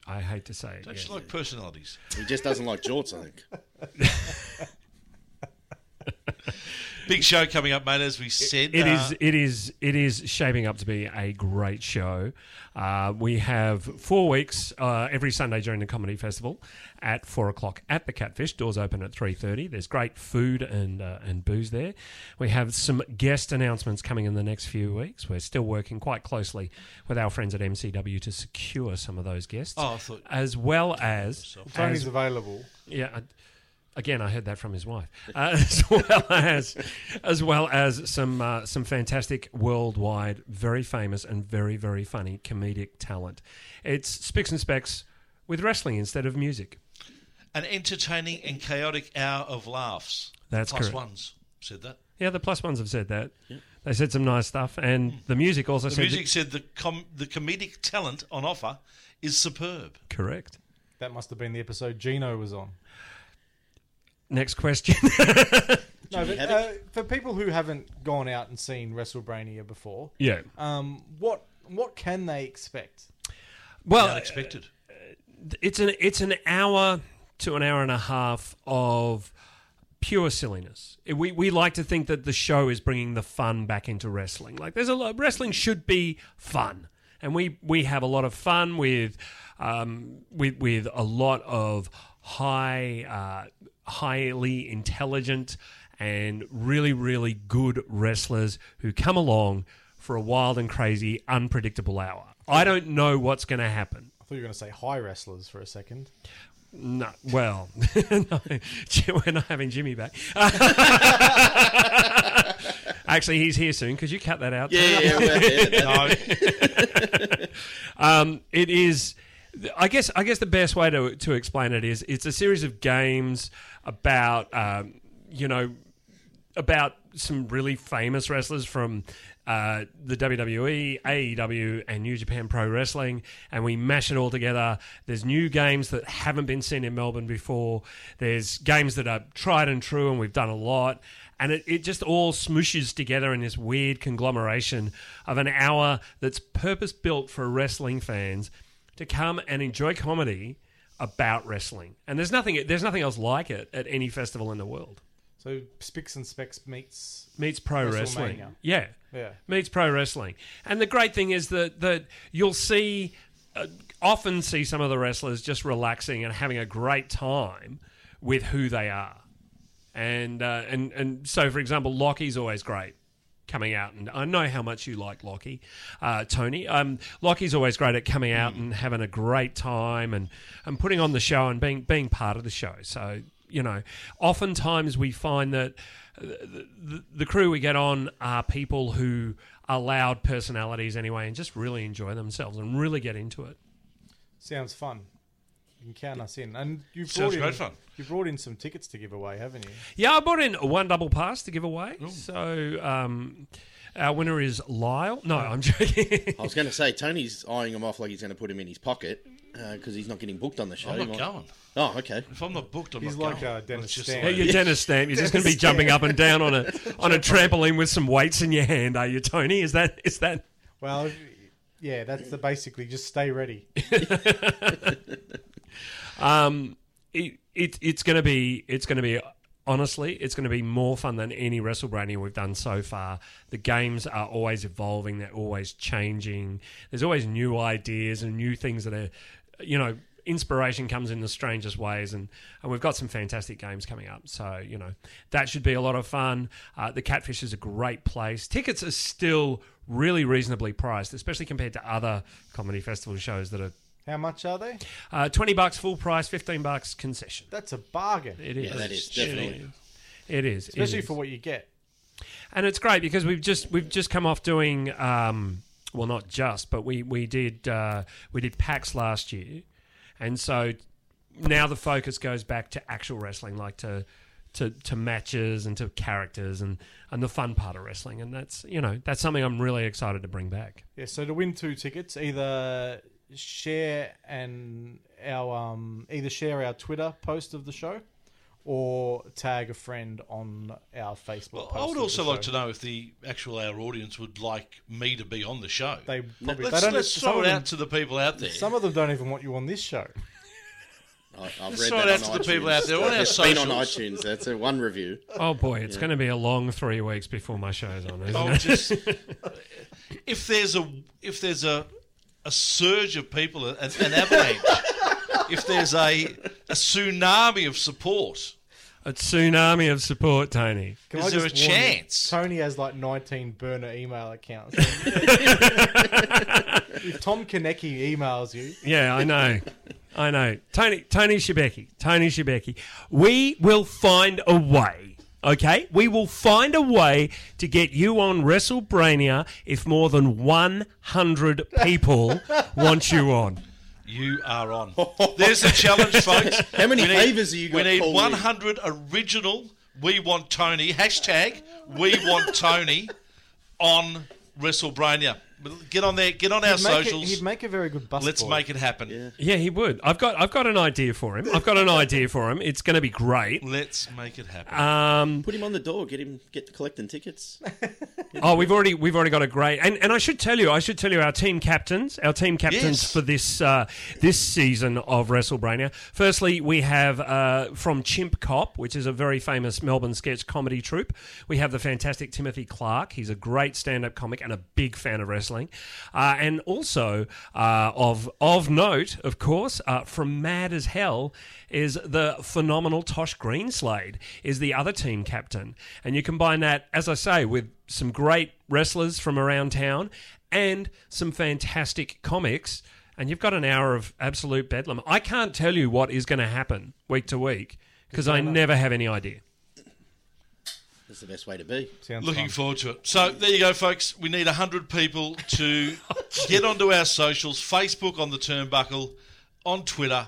I hate to say it.
don't
yes.
you like personalities?
He just doesn't like jorts, I think.
Big show coming up, mate. As we said,
It
Uh,
is. It is. It is shaping up to be a great show. Uh, we have four weeks uh, every Sunday during the comedy festival at four o'clock at the Catfish. Doors open at three thirty. There's great food and uh, and booze there. We have some guest announcements coming in the next few weeks. We're still working quite closely with our friends at MCW to secure some of those guests.
Oh, I thought-
as well as
Tony's
as-
available.
yeah. I, again, I heard that from his wife, uh, as well as as well as some uh, some fantastic worldwide, very famous and very very funny comedic talent. It's Spicks and Specks with wrestling instead of music.
an entertaining and chaotic hour of laughs.
That's
Plus
correct.
ones said that.
Yeah, the plus ones have said that. They said some nice stuff, and the music also
The
said
music said the com- the comedic talent on offer is superb.
correct.
That must have been the episode Gino was on.
Next question.
No, but, uh, for people who haven't gone out and seen WrestleBrania before,
yeah.
um, what what can they expect?
Well,
Unexpected.
it's an it's an hour to an hour and a half of pure silliness. We we like to think that the show is bringing the fun back into wrestling. Like there's a lot wrestling should be fun, and we we have a lot of fun with um, with with a lot of high uh, highly intelligent and really really good wrestlers who come along for a wild and crazy unpredictable hour. I don't know what's going to happen.
I thought you were going to say high wrestlers for a second.
No, well, no, we're not having Jimmy back. Actually, he's here soon. Could you cut that out?
Yeah, yeah, well, yeah,
No,
Um, it is. I guess. I guess the best way to to explain it is it's a series of games about um, you know about some really famous wrestlers from uh, the WWE, AEW, and New Japan Pro Wrestling, and we mash it all together. There's new games that haven't been seen in Melbourne before. There's games that are tried and true, and we've done a lot. And it, it just all smooshes together in this weird conglomeration of an hour that's purpose built for wrestling fans to come and enjoy comedy about wrestling. And there's nothing there's nothing else like it at any festival in the world.
So Spicks and Specks meets
Meets pro wrestling. Yeah.
Yeah.
Meets pro wrestling. And the great thing is that that you'll see uh, often see some of the wrestlers just relaxing and having a great time with who they are. And uh, and and so for example, Lockie's always great coming out and I know how much you like Lockie, uh, Tony. Um, Lockie's always great at coming out and having a great time and, and putting on the show and being being part of the show. So you know, oftentimes we find that the, the, the crew we get on are people who are loud personalities anyway and just really enjoy themselves and really get into it.
sounds fun. You can count us in. And you've
Sounds
brought in,
great fun.
You've brought in some tickets to give away, haven't you?
Yeah, I bought in one double pass to give away. So um, our winner is Lyle. No, I'm joking.
I was going to say Tony's eyeing him off like he's going to put him in his pocket because he's not getting booked on the show.
I'm not
might-
going.
Oh, okay.
If I'm not booked, I'm
He's
not
like,
going.
uh, Dennis
Let's just
Stamp.
say
Hey, you're Dennis Stamp. You're just going to be jumping up and down on a on a trampoline with some weights in your hand, are you, Tony? Is that is that?
Well, yeah, that's the basically just stay ready.
Um, it, it it's going to be it's going to be honestly it's going to be more fun than any WrestleBrania we've done so far. The games are always evolving; they're always changing. There's always new ideas and new things that are, you know. Inspiration comes in the strangest ways, and, and we've got some fantastic games coming up. So, you know, that should be a lot of fun. Uh, the Catfish is a great place. Tickets are still really reasonably priced, especially compared to other comedy festival shows that are
How much are they?
uh, 20 bucks full price, 15 bucks concession.
That's a bargain,
It is.
Yeah, that is definitely.
It is,
especially
is.
for what you get.
and it's great because we've just we've just come off doing um, well, not just, but we we did uh, we did PAX last year, and so now the focus goes back to actual wrestling, like to. To, to matches and to characters and, and the fun part of wrestling and that's you know that's something I'm really excited to bring back.
Yeah, so to win two tickets, either share and our um, either share our Twitter post of the show, or tag a friend on our Facebook.
Well,
post
I would
of the
also like to know if the actual our audience would like me to be on the show.
They probably
let's
they don't.
let's throw
of
it
them,
out to the people out there.
some of them don't even want you on this show.
I, I've
Let's
read
throw it out
on
to the people out there on our
It's been on iTunes. That's a one review.
Oh boy, it's going to be a long three weeks before my show's on, isn't
Oh,
it?
just if there's a if there's a a surge of people, an, an avalanche, if there's a a tsunami of support,
A tsunami of support, Tony.
Can
Is
I
there
just
a
warn you,
chance?
Tony has like 19 burner email accounts. if Tom Kaneki emails you,
Yeah, I know. I know. Tony Tony Shebeki. Tony Shebeki. We will find a way. Okay? We will find a way to get you on WrestleBrania if more than 100 people want you on.
you are on. There's the challenge, folks.
How many
We need-
favours have you
We need
called in?
100 original. We want Tony. Hashtag We want Tony on WrestleBrania. Get on there. Get on our
he'd make, it,
socials.
he'd make a very good bus
Let's
boy.
make it happen.
Yeah, he would. I've got I've got an idea for him. I've got an idea for him. It's going to be great.
Let's make it happen.
Um,
Put him on the door. Get him. Get collecting tickets.
Oh, we've already we've already got a great and, and I should tell you I should tell you our team captains our team captains
Yes.
for this uh, this season of WrestleBrania. Firstly, we have uh, from Chimp Cop, which is a very famous Melbourne sketch comedy troupe. We have the fantastic Timothy Clark. He's a great stand up comic and a big fan of wrestling. Uh, and also uh, of of note, of course, uh, from Mad as Hell is the phenomenal Tosh Greenslade is the other team captain, and you combine that, as I say, with some great wrestlers from around town and some fantastic comics. And you've got an hour of absolute bedlam. I can't tell you what is going to happen week to week because I never have any idea.
That's the best way to be.
Sounds
Looking
fun.
forward to it. So there you go, folks. We need 100 people to get onto our socials Facebook on the Turnbuckle, on Twitter.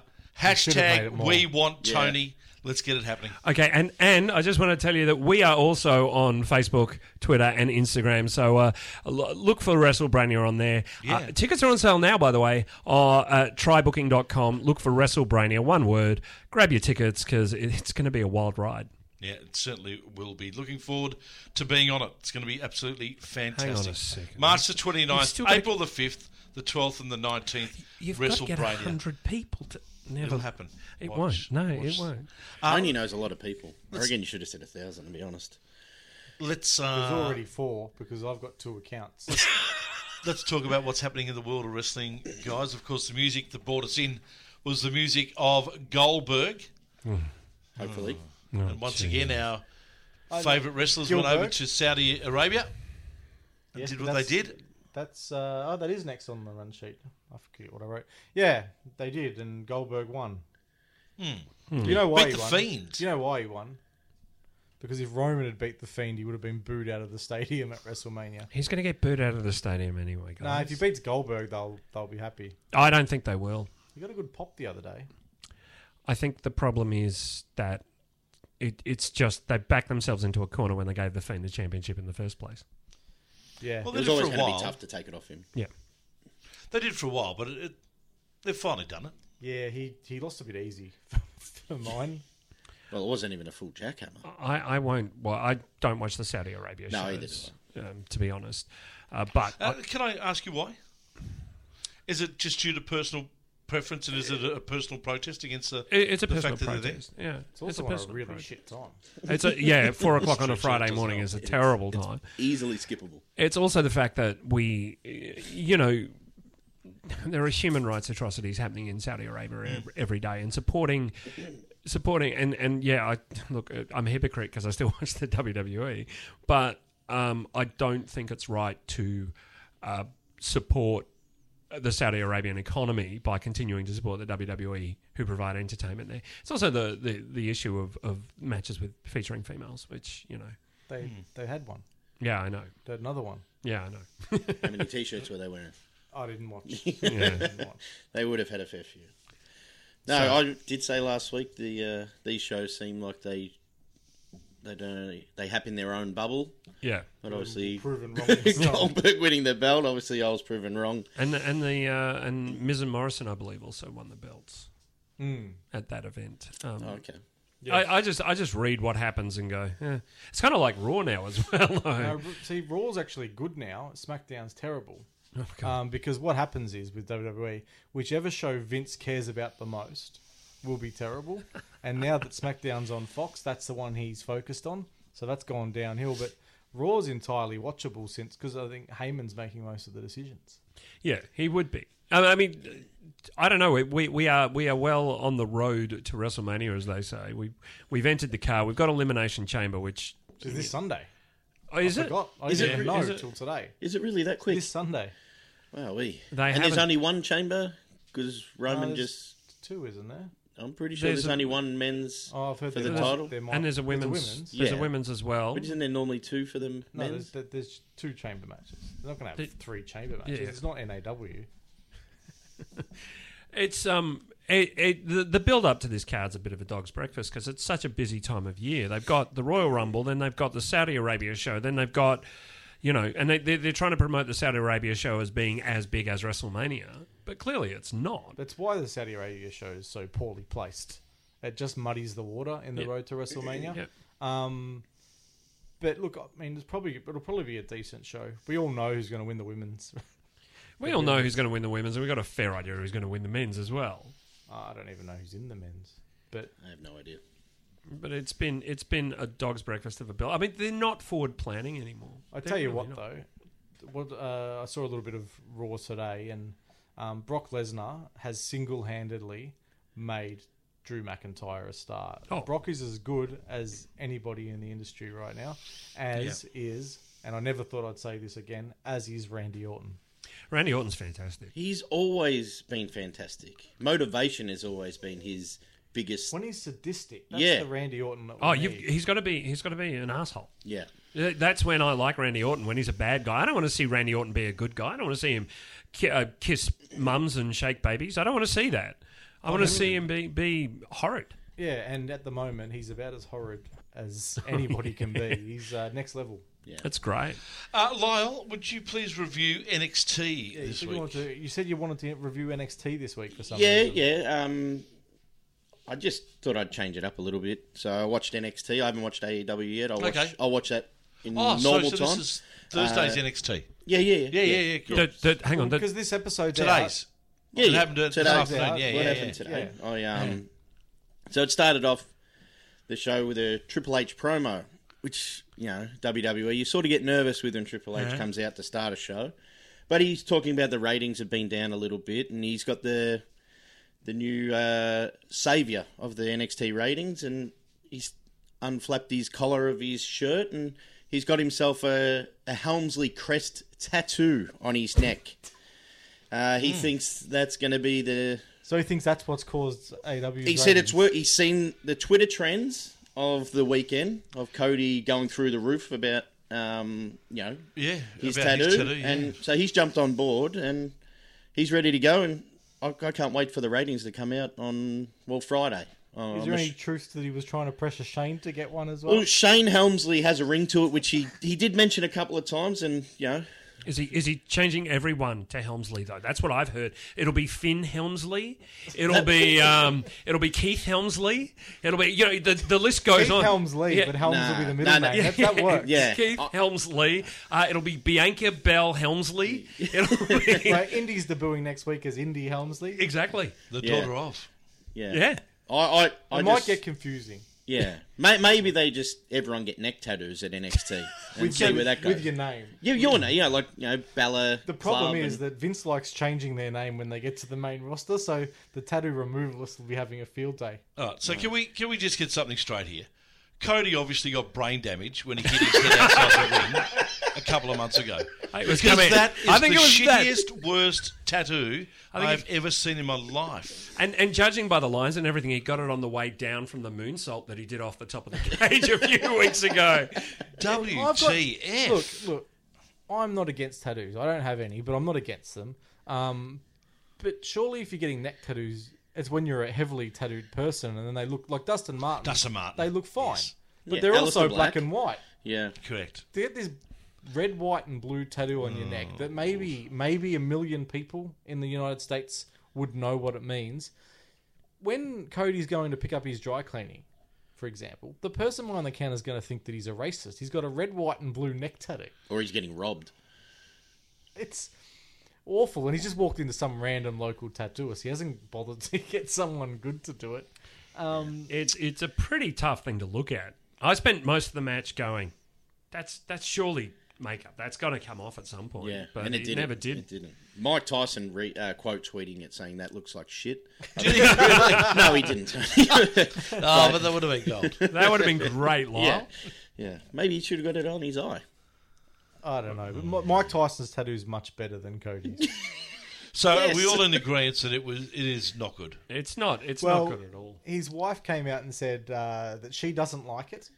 should have made it
Hashtag. We Want Tony. Let's get it happening.
Okay, and and I just want to tell you that we are also on Facebook, Twitter, and Instagram. So uh, look for WrestleBrania on there.
Yeah.
Uh, tickets are on sale now, by the way, uh, at trybooking.com. Look for WrestleBrania, one word. Grab your tickets because it's going to be a wild ride.
Yeah, it certainly will be. Looking forward to being on it. It's going to be absolutely fantastic.
Hang on a second.
March the
You've
29th,
still to-
April the 5th, the 12th, and the 19th.
You've got to get
WrestleBrania.
hundred people to never
It'll happen.
It
Watch,
won't. No,
watch.
it won't.
Um, Tony knows a lot of people. I reckon you should have said a thousand. To be honest.
Let's uh,
There's
uh,
already four because I've got two accounts.
let's talk about what's happening in the world of wrestling, guys. Of course, the music that brought us in was the music of Goldberg. Hmm.
Hopefully. Hmm.
And once again, our favourite wrestlers went over to Saudi Arabia and
Yes,
did what they did.
That's uh, oh, that is next on the run sheet. I forget what I wrote. Yeah, they did, and Goldberg won. Do you know why
Beat
he
the
won?
Fiend.
Do you know why he won? Because if Roman had beat the Fiend, he would have been booed out of the stadium at WrestleMania.
He's going to get booed out of the stadium anyway, guys.
Nah, if he beats Goldberg, they'll they'll be happy.
I don't think they will.
He got a good pop the other day.
I think the problem is that it, it's just they backed themselves into a corner when they gave the Fiend the championship in the first place.
Yeah.
Well,
It was always going to be tough to take it off him.
Yeah.
They did for a while, but it, it, they've finally done it.
yeah, he, he lost a bit easy for mine.
Well, it wasn't even a full jackhammer.
I, I won't. Well, I don't watch the Saudi Arabia
No, either
shows, um, to be honest. Uh, but
Uh, can I ask you why? Is it just due to personal preference, and is it a personal protest against the?
it's a
the
personal
fact that they're there?
protest. Yeah,
It's also
a
on a
personal
really
protest.
shit time.
It's a yeah, four o'clock on a
true, so it
Friday morning is a
It is.
terrible
It's
time.
Easily skippable.
It's also the fact that we, you know, there are human rights atrocities happening in Saudi Arabia ev- every day, and supporting, supporting, and and yeah, I look, I'm a hypocrite because I still watch the WWE, but um, I don't think it's right to uh, support the Saudi Arabian economy by continuing to support the WWE who provide entertainment there. It's also the, the, the issue of, of matches with featuring females, which, you know,
They they had one.
yeah, I know.
They had another one.
Yeah, I know.
How many t-shirts were they wearing?
I didn't watch.
Yeah.
didn't watch.
They would have had a fair few. No, I did say last week the uh, these shows seem like they they don't they happen in their own bubble.
Yeah.
But obviously,
Proven wrong.
Goldberg winning the belt. Obviously, I was proven wrong.
And the, and the uh, and Miz and Morrison, I believe, also won the belts
Mm.
at that event. Um,
Okay.
I, I just I just read what happens and go. Yeah. It's kind of like Raw now as well. though.
Uh, see, Raw's actually good now. SmackDown's terrible.
Oh,
Um, because what happens is with WWE, whichever show Vince cares about the most will be terrible. and now that SmackDown's on Fox, that's the one he's focused on. So that's gone downhill. But Raw's entirely watchable since because I think Heyman's making most of the decisions.
Yeah, he would be. I I mean, I don't know. We we are we are well on the road to WrestleMania, as they say. We we've entered the car. We've got Elimination Chamber, which
So this Sunday.
oh, is
I
it?
forgot. I
Is
didn't
it re-
know
is it-
till today.
Is it really that quick?
This Sunday.
Wow, we.
They
and there's
haven't-
only one chamber because Roman
No,
just.
two, isn't there?
I'm pretty sure
There's
there's,
a-
only one men's.
Oh,
For the title?
there might-
And there's a women's.
women's.
There's a women's as well.
But isn't there normally two for the
No,
men's?
there's, there's two chamber matches. They're not going to have
The-
three chamber matches.
Yeah.
It's not NAW.
It's um, it, it, the the build up to this card's a bit of a dog's breakfast because it's such a busy time of year. They've got the Royal Rumble, then they've got the Saudi Arabia show, then they've got, you know, and they they're, they're trying to promote the Saudi Arabia show as being as big as WrestleMania, but clearly it's not.
That's why the Saudi Arabia show is so poorly placed. It just muddies the water in the
Yeah.
road to WrestleMania.
Yeah.
Um, but look, I mean, it's probably it'll probably be a decent show. We all know who's going to win the women's.
We all know who's going to win the women's, and we've got a fair idea who's going to win the men's as well.
Uh, I don't even know who's in the men's. But
I have no idea.
But it's been it's been a dog's breakfast of a bill. I mean, they're not forward planning anymore.
I
They're
tell you
really
what,
not.
though, what uh, I saw a little bit of Raw today, and um, Brock Lesnar has single-handedly made Drew McIntyre a star.
Oh.
Brock is as good as anybody in the industry right now, as is, and I never thought I'd say this again, as is Randy Orton.
Randy Orton's fantastic.
He's always been fantastic. Motivation has always been his biggest.
When he's sadistic, that's
Yeah.
the Randy Orton. That we
Oh,
need.
he's got to be he's got to be an asshole.
Yeah.
That's when I like Randy Orton when he's a bad guy. I don't want to see Randy Orton be a good guy. I don't want to see him ki- uh, kiss mums and shake babies. I don't want to see that. I want to see him be be horrid.
yeah, and at the moment, he's about as horrid as anybody can be. He's uh, next level. Yeah.
That's great.
Uh, Lyle, would you please review NXT
Yeah, you,
this
said you,
week?
wanted to, you said you wanted to review NXT this week for some
Yeah,
reason.
yeah. Um, I just thought I'd change it up a little bit. So I watched NXT. I haven't watched AEW yet. I'll watch.
Okay.
I'll watch that in
Oh,
normal
so, so
time.
this is Thursday's
Uh,
NXT.
Yeah, yeah, yeah,
Yeah, yeah, yeah. Cool.
That- that- hang on.
because this episode's
Today's.
Yeah,
It
yeah.
happened this
Today.
afternoon.
out.
Yeah,
what
yeah,
happened today? I um. So it started off the show with a Triple H promo, which you know WWE. You sort of get nervous with when Triple H comes out to start a show, but he's talking about the ratings have been down a little bit, and he's got the the new uh, savior of the NXT ratings, and he's unflapped his collar of his shirt, and he's got himself a, a Helmsley crest tattoo on his neck. Uh, he thinks that's going to be the
So he thinks that's what's caused AW.
he said it's work. He's seen the Twitter trends of the weekend of Cody going through the roof about um, you know
Yeah,
his tattoo,
his tattoo, yeah.
and so he's jumped on board and he's ready to go. And I, I can't wait for the ratings to come out on well Friday. Uh,
Is there any
sh-
truth that he was trying to pressure Shane to get one as well?
well, Shane Helmsley has a ring to it, which he, he did mention a couple of times, and you know,
Is he is he changing everyone to Helmsley though? That's what I've heard. It'll be Finn Helmsley. It'll be um, it'll be Keith Helmsley. It'll be you know the the list goes
Keith
on.
Helmsley,
Yeah.
but Helms will be the middle
nah, nah.
name. That, that works.
Yeah.
Keith
I-
Helmsley. Uh, it'll be Bianca Bell Helmsley. It'll be
Like, Indy's debuting next week as Indy Helmsley.
exactly.
The
Yeah.
daughter of.
yeah,
Yeah.
I I, I
It might
just-
get confusing.
yeah. Maybe they just everyone get neck tattoos at NXT and
With,
see
your-
where that goes.
with your name.
Yeah, your name, yeah, like you know, Bella.
The problem
Club
is
and-
that Vince likes changing their name when they get to the main roster, so the tattoo removalists will be having a field day.
All right, so can we can we just get something straight here? Cody obviously got brain damage when he hit his head outside the ring a couple of months ago.
It was
Because
coming-
that is
I think
the
it was that.
shittiest, worst tattoo
think
I've ever seen in my life.
And and judging by the lines and everything, he got it on the way down from the moonsault that he did off the top of the cage a few weeks ago.
I've got- Look, look, I'm not against tattoos. I don't have any, but I'm not against them. Um, but surely, if you're getting neck tattoos, it's when you're a heavily tattooed person, and then they look like Dustin Martin.
Dustin Martin,
They look fine,
yes.
but
Yeah,
they're also black
Black.
and white.
yeah,
Correct.
To get this red, white, and blue tattoo on your neck
Mm.
that maybe maybe a million people in the United States would know what it means. When Cody's going to pick up his dry cleaning, for example, the person behind the counter is going to think that he's a racist. He's got a red, white, and blue neck tattoo.
or he's getting robbed.
It's awful, and he's just walked into some random local tattooist. He hasn't bothered to get someone good to do it. Um,
It's it's a pretty tough thing to look at. I spent most of the match going, that's that's surely makeup. That's got to come off at some point.
Yeah,
but
and it,
it,
didn't.
never did.
It didn't. Mike Tyson re, uh, quote tweeting it saying that looks like shit. no, he didn't.
Oh, but that would have been gold.
That would have been great, Lyle.
yeah, yeah. Maybe he should have got it on his eye.
I don't know, but Mi- Mike Tyson's tattoo is much better than Cody's.
So
Yes.
are we all in agreement that it was it is not good?
It's not. It's
well,
not good at all.
his wife came out and said uh, that she doesn't like it,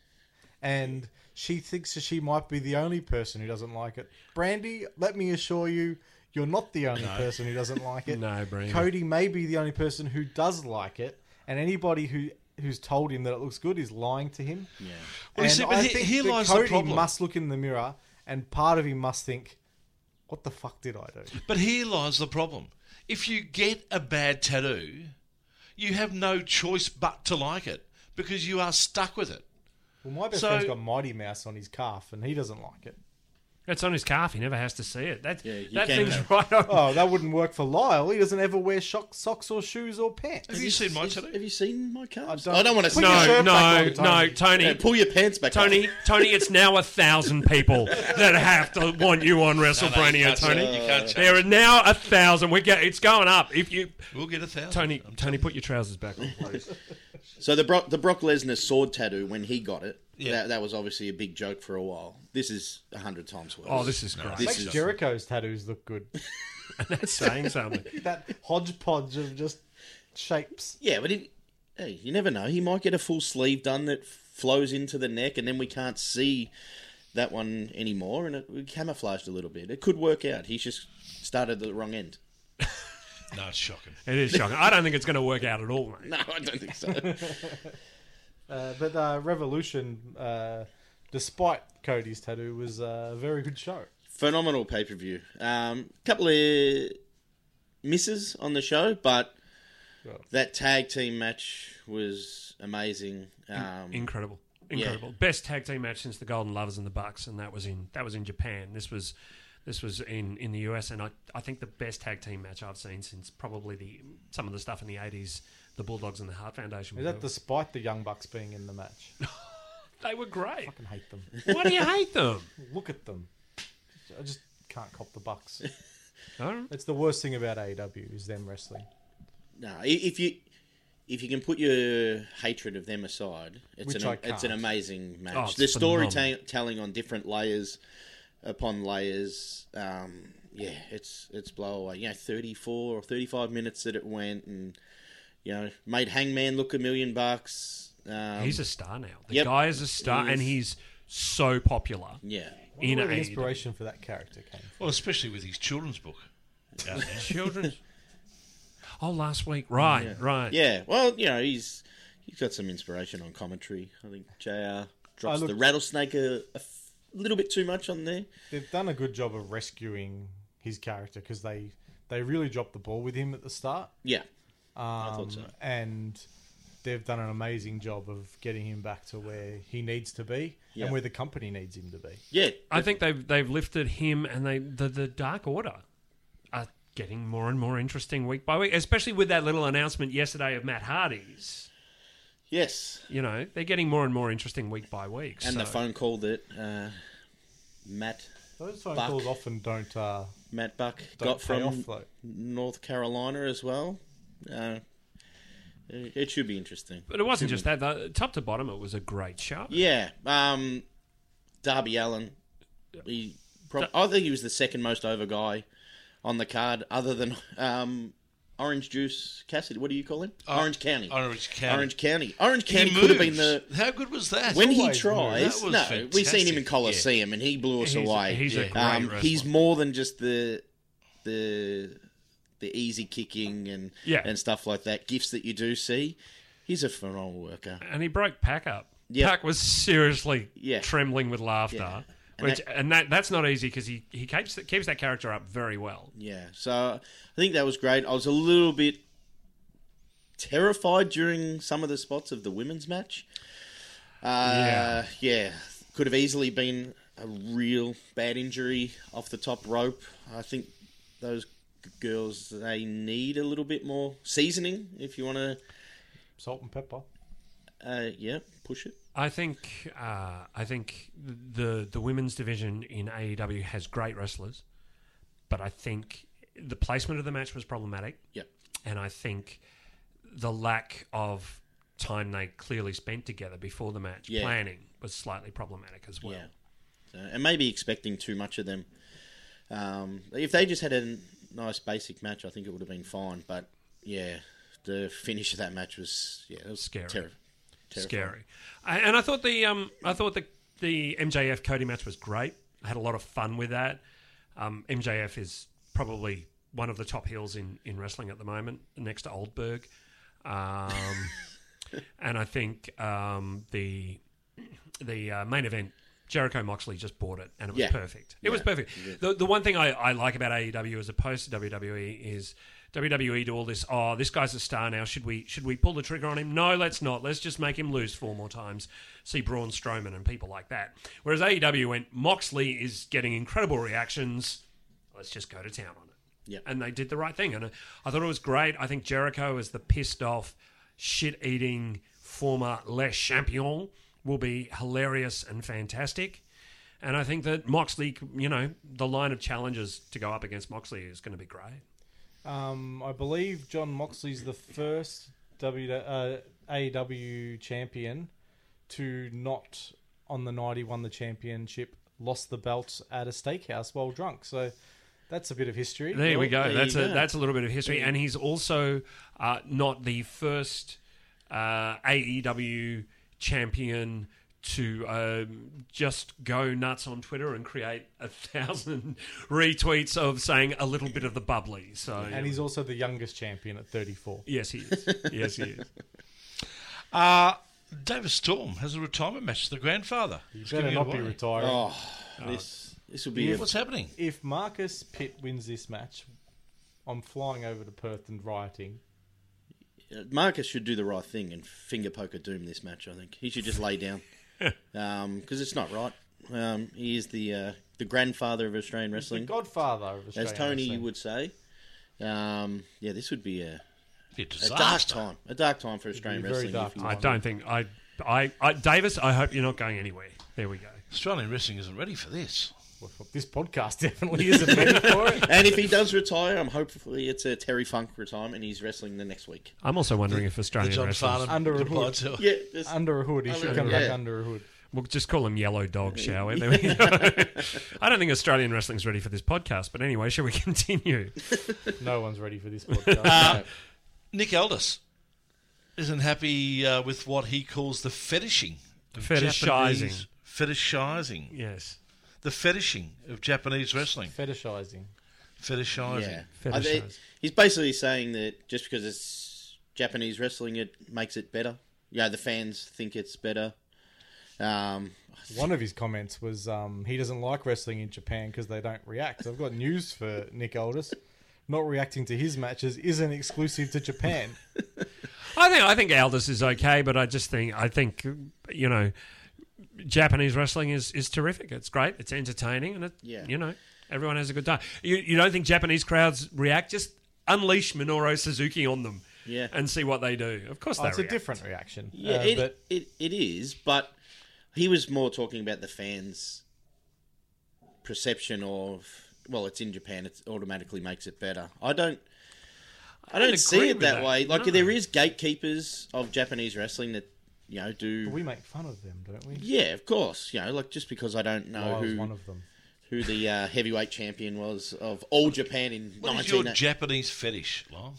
and she thinks that she might be the only person who doesn't like it. Brandy, let me assure you, you're not the only person who doesn't like it.
No, Brandy.
Cody may be the only person who does like it, and anybody who who's told him that it looks good is lying to him.
Yeah,
Well,
and
see, but
I
he-
think
here
that
lies the
Cody
problem.
must look in the mirror, and part of him must think, "What the fuck did I do?"
But here lies the problem. If you get a bad tattoo, you have no choice but to like it because you are stuck with it.
Well, my best
So-
friend's got Mighty Mouse on his calf, and he doesn't like it.
It's on his calf. He never has to see it. That
Yeah,
that thing's
have-
right on.
Oh, that wouldn't work for Lyle. He doesn't ever wear shock, socks or shoes or pants.
Have you seen my
Is-
tattoo?
Have you seen my calves?
I
I
don't-
don't, want to
Put
see.
No, no,
on,
no,
Tony.
Tony.
Yeah, pull your pants back.
Tony,
up.
Tony, it's now a thousand people that have to want you on WrestleMania,
can't
Tony.
change- you can't change.
There are now a thousand. We get it's going up. If you,
We'll get a thousand.
Tony, Tony, put your trousers back on, please.
So the Brock, the Brock Lesnar sword tattoo when he got it,
Yeah.
that, that was obviously a big joke for a while. This is a hundred times worse.
Oh, this is great.
This
Makes
is-
Jericho's tattoos look good.
That's saying something.
that hodgepodge of just shapes.
yeah, but it, hey, you never know. He might get a full sleeve done that flows into the neck, and then we can't see that one anymore, and it we camouflaged a little bit. It could work out. He's just started at the wrong end.
No, it's shocking.
It is shocking. I don't think it's going to work out at all, mate.
No, I don't think so.
Uh, but uh, Revolution, uh, despite Cody's tattoo, was a very good show.
Phenomenal pay per view. Um, couple of misses on the show, but
Well.
that tag team match was amazing. Um,
Incredible. Incredible. Best tag team match since the Golden Lovers and the Bucks, and that was in that was in Japan. This was this was in, in the US, and I, I think the best tag team match I've seen since probably the some of the stuff in the eighties, the Bulldogs and the Hart Foundation.
Is
were-
that despite the Young Bucks being in the match?
they were great.
I fucking hate them.
Why do you hate them?
Look at them. I just can't cop the Bucks.
Oh,
It's the worst thing about AEW is them wrestling.
No, if you if you can put your hatred of them aside, it's
Which
an
I
it's an amazing match.
Oh,
the
phenomenal.
storytelling on different layers upon layers. Um, yeah, it's it's blow away. You know, thirty four or thirty five minutes that it went, and you know, made Hangman look a million bucks. Um,
he's a star now. The
Yep.
guy is a star,
He is.
and he's so popular
yeah.
in
Where the
AEW.
inspiration for that character came from.
Well, especially with his children's book. out there.
Children's. Oh, last week. Right, right.
Yeah, well, you know, he's he's got some inspiration on commentary. I think JR drops
look-
the rattlesnake a, a f- little bit too much on there.
They've done a good job of rescuing his character because they they really dropped the ball with him at the start,
Yeah,
um,
thought so.
and they've done an amazing job of getting him back to where he needs to be
Yeah.
and where the company needs him to be.
yeah,
I think they've they've lifted him and they the, the Dark Order are getting more and more interesting week by week, especially with that little announcement yesterday of Matt Hardy's.
yes.
You know, they're getting more and more interesting week by week.
And the phone call that uh, Matt
Those phone
Buck.
calls often don't uh,
Matt Buck
don't
got from
off.
North Carolina as well. Uh, it it should be interesting.
But it wasn't just that. The, top to bottom, it was a great show.
Yeah, um, Darby Allin. He, prob- I think he was the second most over guy on the card, other than um, Orange Juice Cassidy. What do you call him? Orange County.
Orange County.
Orange County. Orange County could have been the
How good was that?
when he tries.
That was
No, we've seen him in
fantastic,
Coliseum, and he blew us
He's-
away.
he's a great
um,
wrestler.
he's more than just the the the easy kicking and
Yeah.
and stuff like that. Gifts that you do see. He's a phenomenal worker.
and he broke PAC up.
Yeah.
PAC was seriously
Yeah.
trembling with laughter.
Yeah. And
Which,
that-
and that that's not easy because he, he keeps keeps that character up very well.
Yeah, so I think that was great. I was a little bit terrified during some of the spots of the women's match. Uh, yeah. could have easily been a real bad injury off the top rope. I think those girls they need a little bit more seasoning if you want to.
Salt and pepper.
Uh, yeah, push it.
I think uh, I think the the women's division in AEW has great wrestlers, but I think the placement of the match was problematic,
Yep.
and I think the lack of time they clearly spent together before the match
Yeah.
planning was slightly problematic as well.
Yeah, so, and maybe expecting too much of them. Um, if they just had a nice basic match, I think it would have been fine. But yeah, the finish of that match was yeah, it was
Scary.
terrifying.
scary. And I thought the um, I thought the the MJF Cody match was great. I had a lot of fun with that. Um, MJF is probably one of the top heels in, in wrestling at the moment, next to Oldberg. Um, and I think um, the the uh, main event. Jericho Moxley just bought it, and it was
Yeah.
perfect. It was
Yeah.
perfect. The the one thing I, I like about AEW as opposed to WWE is WWE do all this. Oh, this guy's a star now. Should we should we pull the trigger on him? No, let's not. Let's just make him lose four more times. See Braun Strowman and people like that. Whereas AEW went Moxley is getting incredible reactions. Let's just go to town on it.
Yep.
And they did the right thing, and uh, I thought it was great. I think Jericho as the pissed off, shit eating former Le Champion will be hilarious and fantastic. And I think that Moxley, you know, the line of challenges to go up against Moxley is going to be great.
Um, I believe Jon Moxley's the first w, uh, AEW champion to not, on the night he won the championship, lost the belt at a steakhouse while drunk. So that's a bit of history.
There we go.
there
That's a
go.
that's a little bit of history, and he's also uh, not the first uh, AEW champion to um, just go nuts on Twitter and create a thousand retweets of saying a little bit of the bubbly. So,
And he's also the youngest champion at 34.
yes, he is. Yes, he is.
Uh, Davis Storm has a retirement match. The grandfather. He's
Better
giving it
not be
away.
retiring.
Oh, this this will be a,
What's happening?
If Marcus Pitt wins this match, I'm flying over to Perth and rioting.
Marcus should do the right thing and finger poke a doom this match. I think he should just lay down because it's not right. Um, he is the uh, the grandfather of Australian
The
wrestling,
godfather of
as Tony
wrestling.
would say. Um, yeah, this would be a,
Be a
a dark time. A dark time for Australian
a very
wrestling.
dark time.
I don't think I, I, I, Davis. I hope you're not going anywhere. There we go.
Australian wrestling isn't ready for this.
Well, This podcast definitely isn't ready for it.
And if he does retire, I'm hopefully it's a Terry Funk retirement. and He's wrestling the next week.
I'm also wondering if
The
Australian
John
wrestlers.
Farnham
Under a hood.
to.
Yeah, there's-
Under a hood. He should
Under-
come back
yeah.
under a hood.
We'll just call him Yellow Dog, shall we? There. I don't think Australian wrestling's ready for this podcast, but anyway, shall we continue?
No one's ready for this podcast.
Uh, Nick Aldis isn't happy uh, with what he calls the fetishing. Of
Fetishizing.
Japanese- Fetishizing.
Yes.
The fetishing of Japanese wrestling.
Fetishizing.
Fetishizing.
Yeah,
Fetishized.
I he's basically saying that just because it's Japanese wrestling, it makes it better. Yeah, the fans think it's better. Um,
One of his comments was um, he doesn't like wrestling in Japan because they don't react. I've got news for Nick Aldis. Not reacting to his matches isn't exclusive to Japan.
I think I think Aldis is okay, but I just think I think you know Japanese wrestling is, is terrific. It's great. It's entertaining, and it
Yeah.
you know everyone has a good time. You you don't think Japanese crowds react? Just unleash Minoru Suzuki on them,
Yeah.
and see what they do. Of course,
Oh,
they
it's a different reaction.
yeah,
Uh,
it,
but
it it is, but he was more talking about the fans' perception of well, it's in Japan. It automatically makes it better. I don't. I don't,
don't
see it that,
that.
way. Like
No.
there is gatekeepers of Japanese wrestling that you know do.
we make fun of them, don't we?
yeah, of course. You know, like just because I don't know
Lyle's
who
one of them.
who the uh, heavyweight champion was of all Japan in
What is
19
your Japanese fetish, Lyle?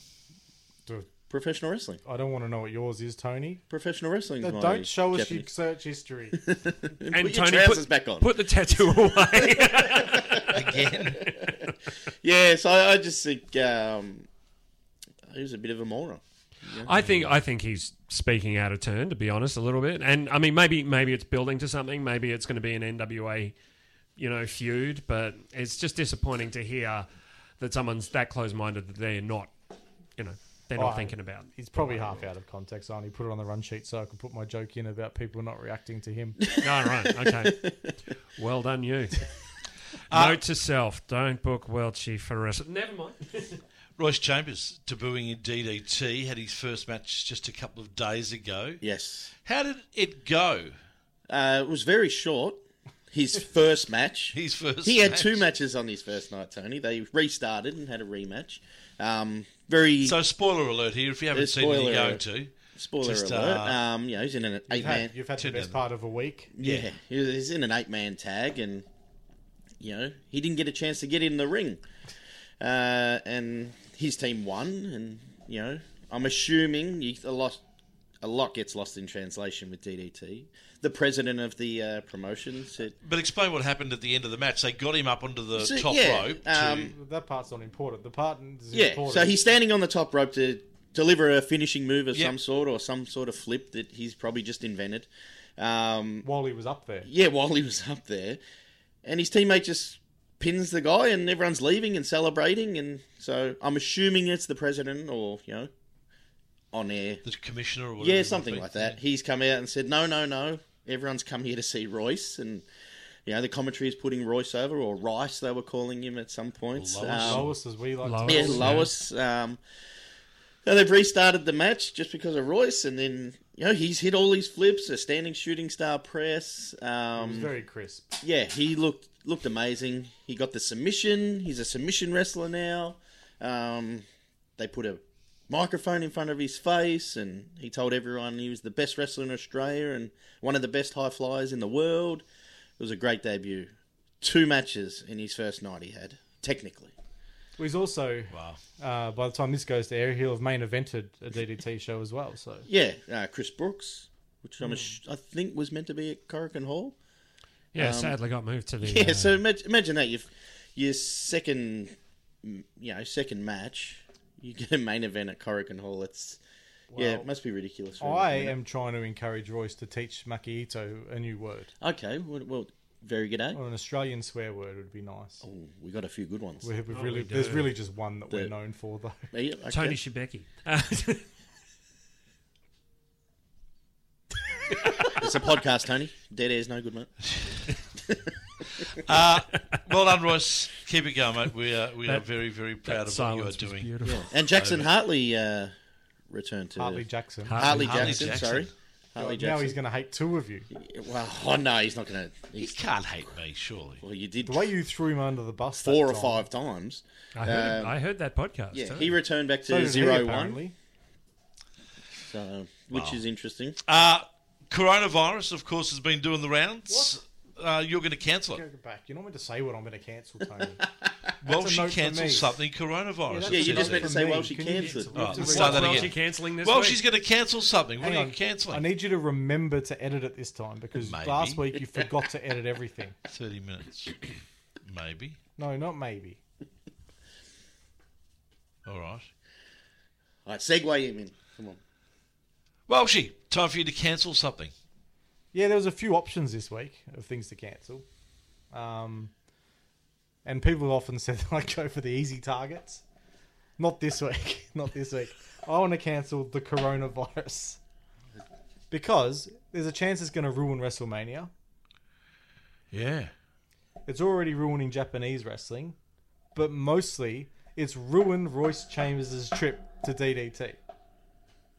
professional wrestling.
I don't want to know what yours is, Tony.
Professional wrestling.
No, don't show us your search history.
And
put your
Tony,
trousers
put,
back on.
put the tattoo away.
Again?
Yeah, so I, I just think um, he was a bit of a moron.
I think I think he's speaking out of turn, to be honest, a little bit. And I mean, maybe maybe it's building to something. Maybe it's going to be an NWA, you know, feud. But it's just disappointing to hear that someone's that close-minded that they're not, you know, they're not
Oh,
thinking about.
He's probably half out of context. I only put it on the run sheet so I can put my joke in about people not reacting to him.
All right, okay. Well done, you. Note uh, to self: Don't book Welchie for wrestling. Never mind.
Royce Chambers debuting in DDT had his first match just a couple of days ago.
Yes.
How did it go?
Uh, it was very short. His first match.
His first.
He had
match.
two matches on his first night, Tony. They restarted and had a rematch. Um, very
So spoiler alert here. If you haven't
Uh,
seen it,
spoiler
you're going
alert.
to.
spoiler
just,
alert.
uh,
um, you know, he's in an eight
You've
man.
had, you've had the best part of a week.
Yeah, he's in an eight man tag, and you know he didn't get a chance to get in the ring, uh, and his team won. And you know, I'm assuming he, a lot, a lot gets lost in translation with DDT. The president of the uh, promotion said,
But explain what happened at the end of the match. They got him up onto the
So,
top
yeah,
rope. To,
um,
That part's not important. The part is
"Yeah."
important.
So he's standing on the top rope to deliver a finishing move of
Yep.
some sort, or some sort of flip that he's probably just invented. Um,
while he was up there.
Yeah, while he was up there, and his teammate just pins the guy, and everyone's leaving and celebrating, and so I'm assuming it's the president or you know, on air.
the commissioner or whatever.
Yeah, something like that. He's come out and said, "No, no, no, everyone's come here to see Royce," and you know, the commentary is putting Royce over, or Rice, they were calling him at some points.
Lois.
Um,
Lois, as we like
Lois.
to
yeah,
call him.
Lois. Um, now they've restarted the match just because of Royce, and then you know he's hit all his flips, a standing shooting star press. Um,
was very crisp.
yeah, he looked looked amazing. He got the submission. He's a submission wrestler now. Um, they put a microphone in front of his face, and he told everyone he was the best wrestler in Australia and one of the best high flyers in the world. It was a great debut. Two matches in his first night he had, technically.
Well, he's also,
Wow.
uh, by the time this goes to air, he'll have main evented a DDT show as well. So
Yeah, uh, Chris Brookes, which I'm ass- I think was meant to be at Korakuen Hall.
Yeah, sadly got moved to the.
Yeah,
uh,
so imagine, imagine that your your second, mm, you know, second match, you get a main event at Korakuen Hall. It's yeah, it must be ridiculous. for
I
him,
am trying to encourage Royce to teach Makihito a new word.
okay. Well, well very good, eh?
Or an Australian swear word would be nice.
Oh, we got a few good ones.
We- We've
Oh,
really,
we
there's really just one that we're known for, though.
Yeah, okay.
Tony Shibeki. Uh,
It's a podcast, Tony. Dead air's no good, mate.
Uh, well done, Royce. Keep it going, mate. We are we are very very proud of what you are
silence was
doing.
beautiful.
And Jackson Hartley uh, returned to
Hartley Jackson.
Hartley
Hartley
Jackson.
Jackson.
Sorry, Hartley
now he's going to hate two of you.
Well, oh no, he's not going to.
He can't hate me, surely.
Well, you did
The way you threw him under the bus that
four or
time.
five times.
I heard,
Um,
I heard that podcast.
Yeah,
too.
he returned back
So
to
he,
zero one, so which is interesting.
Uh, coronavirus, of course, has been doing the rounds. Uh, you're going to cancel
Go
it.
back. You're not meant to say what I'm going to cancel, Tony.
Well, she
note
cancelled something. Coronavirus.
that's
Yeah, you just meant to say, well, she
Can you-
cancelled.
we
Oh, let's start that
Well,
again.
she cancelling this
Well,
week.
she's going to cancel something. What
Hang
are
on.
you cancelling?
I need you to remember to edit it this time because
Maybe.
last week you forgot to edit everything.
30 minutes. Maybe.
No, not maybe.
All right.
All right, segue him in. Come on.
Welshie, time for you to cancel something.
Yeah, there was a few options this week of things to cancel. Um, and people have often said like go for the easy targets. Not this week. Not this week. I want to cancel the coronavirus because there's a chance it's going to ruin WrestleMania.
Yeah.
It's already ruining Japanese wrestling, but mostly it's ruined Royce Chambers' trip to DDT.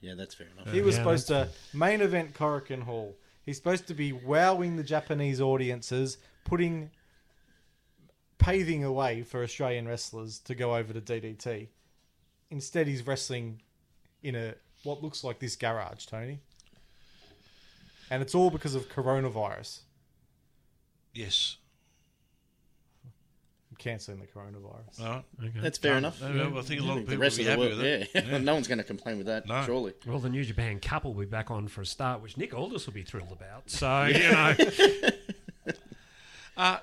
Yeah, that's fair enough.
He was
Yeah,
supposed to main event Korakuen Hall. He's supposed to be wowing the Japanese audiences, putting paving a way for Australian wrestlers to go over to DDT. Instead, he's wrestling in a what looks like this garage, Tony. And it's all because of coronavirus.
Yes.
I'm cancelling the coronavirus.
All right.
That's fair enough.
No, no, I think a lot of
the
people
rest
will
of
be
the
happy
world,
with it.
yeah. no one's going to complain with that,
No.
surely.
Well, the New Japan couple will be back on for a start, which Nick Aldis will be thrilled about. So, you know.
Uh,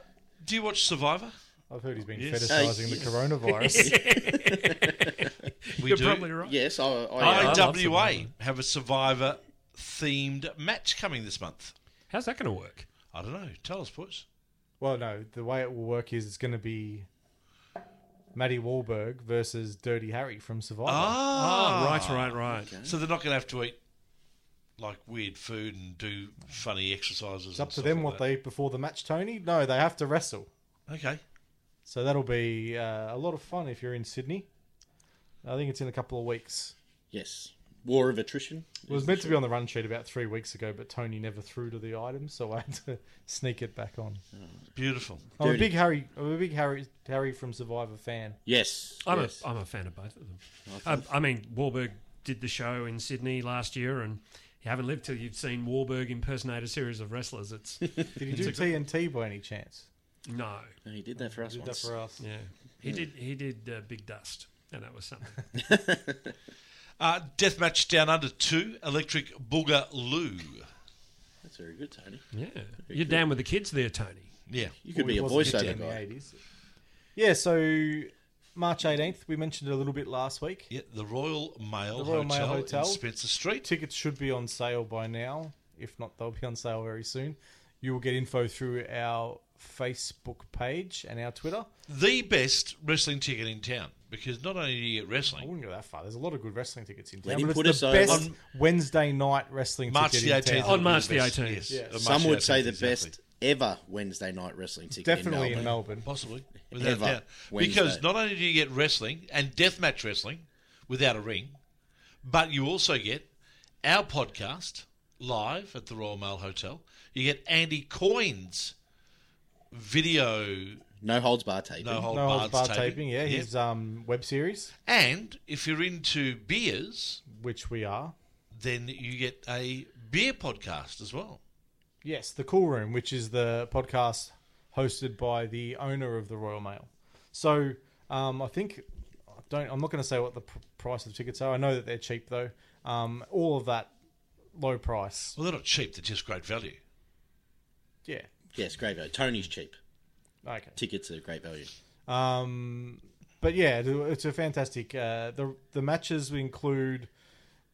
do you watch Survivor?
I've heard he's been
Yes.
fetishizing
Uh,
the coronavirus.
We
You're
do.
probably right.
Yes, I, I,
I love
IWA have a Survivor themed match coming this month.
How's that going to work?
I don't know. Tell us, boys.
Well, no, the way it will work is it's going to be Matty Wahlberg versus Dirty Harry from Survivor.
Ah,
Oh, right, right, right.
So they're not going to have to eat like weird food and do funny exercises.
It's up to them what they eat before the match, Tony. No, they have to wrestle.
Okay.
So that'll be uh, a lot of fun if you're in Sydney. I think it's in a couple of weeks.
yes. War of attrition.
It was meant to be on the run sheet about three weeks ago, but Tony never threw to the item, so I had to sneak it back on.
Beautiful.
I'm a
Dirty.
big Harry. I'm a big Harry Harry from Survivor fan.
Yes.
I'm,
yes.
a, I'm a fan of both of them. Um, I mean, Wahlberg did the show in Sydney last year, and you haven't lived till you've seen Wahlberg impersonate a series of wrestlers. It's
Did he do TNT by any chance?
no,
No, he did that for us
Did that
once.
for us?
yeah, he did. He did uh, Big Dust, and that was something.
Uh, Deathmatch Down Under 2, Electric Boogaloo.
That's very good, Tony.
Yeah, you're down with the kids there, Tony.
Yeah.
You could
Well,
be a
he wasn't
voiceover
in the
guy.
80s. Yeah, so March 18th, we mentioned it a little bit last week.
Yeah, the Royal Mail,
The Royal Mail
Hotel,
Hotel.
in Spencer Street.
Tickets should be on sale by now. If not, they'll be on sale very soon. You will get info through our Facebook page and our Twitter.
The best wrestling ticket in town because not only do you get wrestling, I
wouldn't go that far. There's a lot of good wrestling tickets in
Let
town.
him
but
put
it's
us
the
over.
best Wednesday night wrestling
March
ticket
the
in
18th.
town.
On March
the
the 18th.
Yes.
Yeah.
March
Some
the
would say
18th,
the
exactly.
best ever Wednesday night wrestling ticket
Definitely
in
in
Melbourne.
Melbourne.
Possibly. Without
Ever.
doubt.
Wednesday.
Because not only do you get wrestling and deathmatch wrestling without a ring, but you also get our podcast live at the Royal Mail Hotel. You get Andy Coyne's video
No holds bar taping.
no hold
No holds barred
taping.
taping, yeah, his um, web series,
And if you're into beers,
which we are.
then you get a beer podcast as well.
Yes, the Cool Room, which is the podcast hosted by the owner of the Royal Mail. So um, I think I don't. I'm not going to say what the pr- price of the tickets are. I know that they're cheap though. Um, all of that low price.
Well, they're not cheap; they're just great value.
Yeah.
Yes, great value. Tony's cheap.
Okay.
Tickets are great value.
Um, but yeah, it's a fantastic. Uh, the the matches include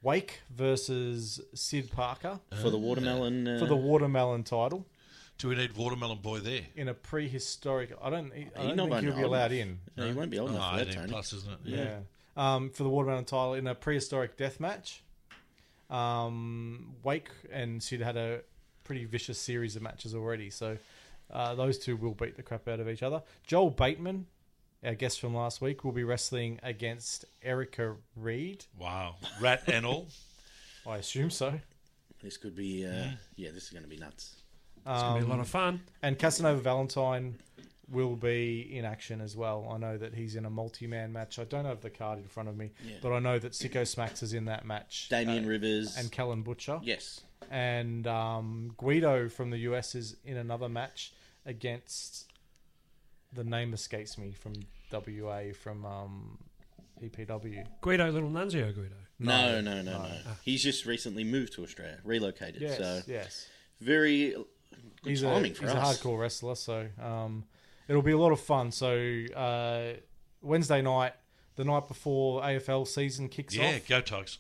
Wake versus Sid Parker
For the watermelon. Uh,
for the watermelon title
Do we need Watermelon Boy there?
in a prehistoric. I don't. I don't think he'll be
enough.
allowed in.
No, he won't be old
Oh,
enough for that, Tony.
plus, isn't it?
Yeah. Um, for the watermelon title in a prehistoric death match. Um, Wake and Sid had a pretty vicious series of matches already, so uh, those two will beat the crap out of each other. Joel Bateman, our guest from last week, will be wrestling against Erica Reed.
Wow, rat and all.
I assume so.
This could be. Uh, yeah, this is going to be nuts.
It's gonna be a lot of fun.
And Casanova Valentine will be in action as well. I know that he's in a multi-man match. I don't have the card in front of me,
Yeah.
but I know that Sicko Smacks is in that match.
Damien
Uh,
Rivers.
and Kellen Butcher.
yes.
And um, Guido from the US is in another match against the name escapes me from WA from um, EPW.
Guido, little Nunzio Guido.
No, no, no, no. no He's just recently moved to Australia, relocated.
Yes,
So
yes.
very good
He's a
timing
he's
for
a hardcore wrestler, so um, it'll be a lot of fun. So uh, Wednesday night, the night before AFL season kicks
Yeah,
off.
go Tigers.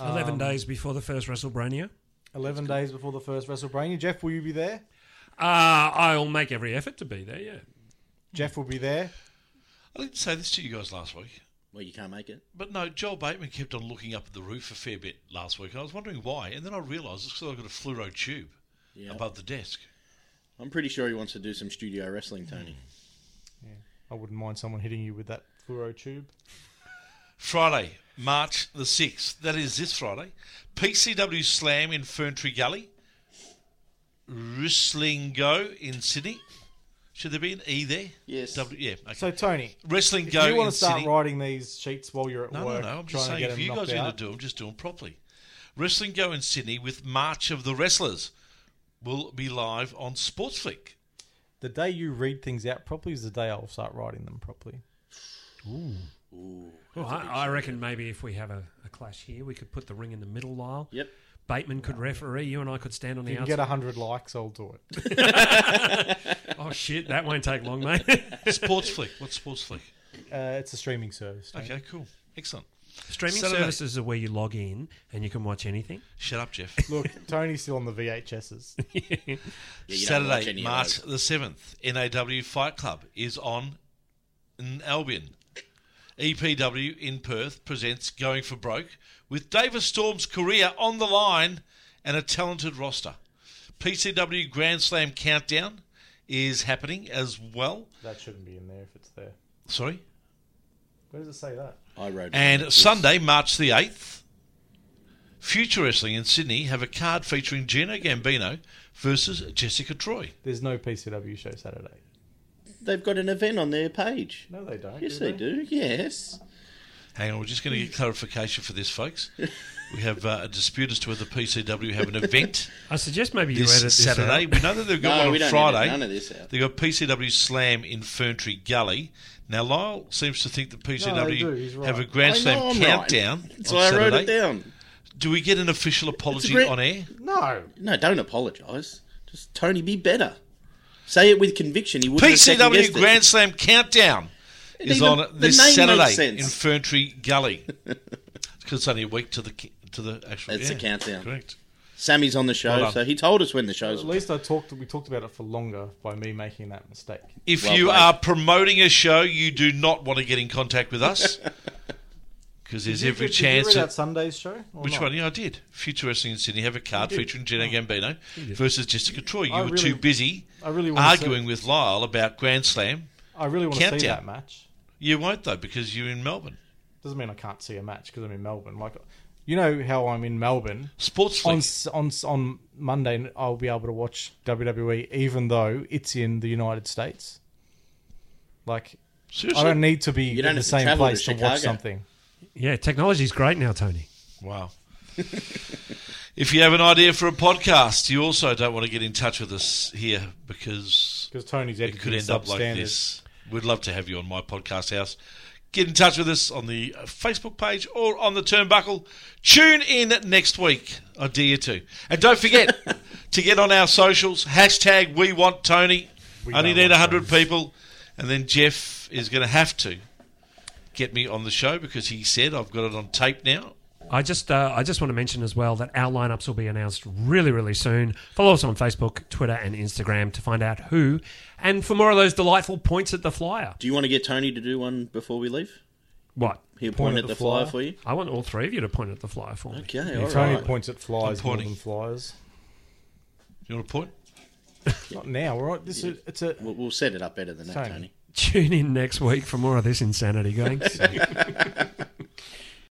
Eleven days before the first WrestleBrania.
11 days before the first WrestleBrania. Jeff, will you be there?
Uh, I'll make every effort to be there. Yeah.
Jeff will be there.
I didn't say this to you guys last week.
Well, you can't make it.
But no, Joel Bateman kept on looking up at the roof a fair bit last week. I was wondering why, and then I realised it's because I've got a fluoro tube
Yeah.
above the desk.
I'm pretty sure he wants to do some studio wrestling, Tony.
I wouldn't mind someone hitting you with that fluoro tube.
Friday, March the 6th. That is this Friday. PCW Slam in Ferntree Gully. Wrestling Go in Sydney. Should there be an E there?
Yes.
W, yeah. Okay.
So, Tony,
Wrestling
if
Go
you want to start
Sydney.
writing these sheets while you're at
No, no,
work,
no. I'm
trying
just
to
saying
get
if
them
you guys
knocked
are going to do them, just do them properly. Wrestling Go in Sydney with March of the Wrestlers will be live on Sportsflick.
the day you read things out properly is the day I'll start writing them properly.
Well, I, I reckon maybe if we have a, a clash here, we could put the ring in the middle, Lyle.
Yep.
Bateman could referee. You and I could stand on
If
the
you can
outside.
get 100 likes, I'll do it.
oh shit, that won't take long, mate.
Sportsflick. What's Sportsflick?
Uh, it's a streaming service. Tony.
Okay, cool. Excellent.
Streaming
Saturday.
services are where you log in and you can watch anything.
Shut up, Jeff.
Look, Tony's still on the VHSs.
Yeah, you
Saturday, March the 7th, NAW Fight Club is on in Albion. EPW in Perth presents Going for Broke with Davis Storm's career on the line and a talented roster. PCW Grand Slam Countdown is happening as well.
that shouldn't be in there if it's there.
Sorry.
Where does it say that?
I wrote it.
And
It's-
Sunday, March the 8th, Future Wrestling in Sydney have a card featuring Gino Gambino versus Jessica Troy.
There's no PCW show Saturday.
They've got an event on their page.
No, they don't.
Yes,
do
they do. Yes.
Hang on, we're just going to get clarification for this, folks. We have uh, a dispute as to whether PCW have an event
I suggest maybe you
this
edit this
Saturday.
out.
We know that they've got
No,
one
we
on
don't
Friday.
edit none of this out.
They've got PCW Slam in Ferntree Gully. Now, Lyle seems to think that PCW
do, he's right.
have a Grand Slam
know I'm
countdown
Right. That's
on
why I wrote it down.
Do we get an official apology
great-
on air?
No.
No, don't apologise. Just Tony, be better. Say it with conviction. He wouldn't
PCW
second-guessed it.
Grand Slam countdown is
Even
on this Saturday
makes sense.
in Ferntree Gully. Because it's only a week to the to the actual.
It's
yeah,
the countdown.
Correct.
Sammy's on the show,
Well
so he told us when the show's.
At least I talked. We talked about it for longer by me making that mistake.
If
Well
you
played.
are promoting a show, you do not want to get in contact with us because there's
Did you-
every
did you
chance
read
that.
out Sunday's show?
Which
not?
one? Yeah, I did. Future Wrestling in Sydney have a card featuring Gino oh. Gambino versus Jessica Troy. You
I
were
really-
too busy
I really
arguing with Lyle about Grand Slam.
I really want to see that match.
You won't though because you're in Melbourne.
Doesn't mean I can't see a match because I'm in Melbourne. Like, you know how I'm in Melbourne.
Sports
On on on Monday, I'll be able to watch WWE, even though it's in the United States. Like,
Seriously?
I don't need to be
You
in
don't
the same
travel to
place to, watch something.
Yeah, technology's great now, Tony.
Wow. if you have an idea for a podcast, you also don't want to get in touch with us here because
Because Tony's
it could end up like this. We'd love to have you on my podcast house. Get in touch with us on the uh, Facebook page or on the Turnbuckle. Tune in next week. I dare you to. And don't forget to get on our socials. Hashtag We Want Tony.
We
Only need
want
100 people. And then Jeff is going to have to get me on the show because he said I've got it on tape now.
I just uh, I just want to mention as well that our lineups will be announced really really soon. Follow us on Facebook, Twitter, and Instagram to find out who, and for more of those delightful points at the flyer.
Do you want to get Tony to do one before we leave?
What?
He'll point, at the, flyer.
flyer.
for you.
I want all three of you to point at the flyer for me.
Okay,
Yeah,
all
Tony
right.
points at flies
I'm
more
pointing.
than flies.
You want to point?
Not now. We're on, this is, it's a
We'll, we'll set it up better than that,
Tony.
Tony.
Tune in next week for more of this insanity, gang.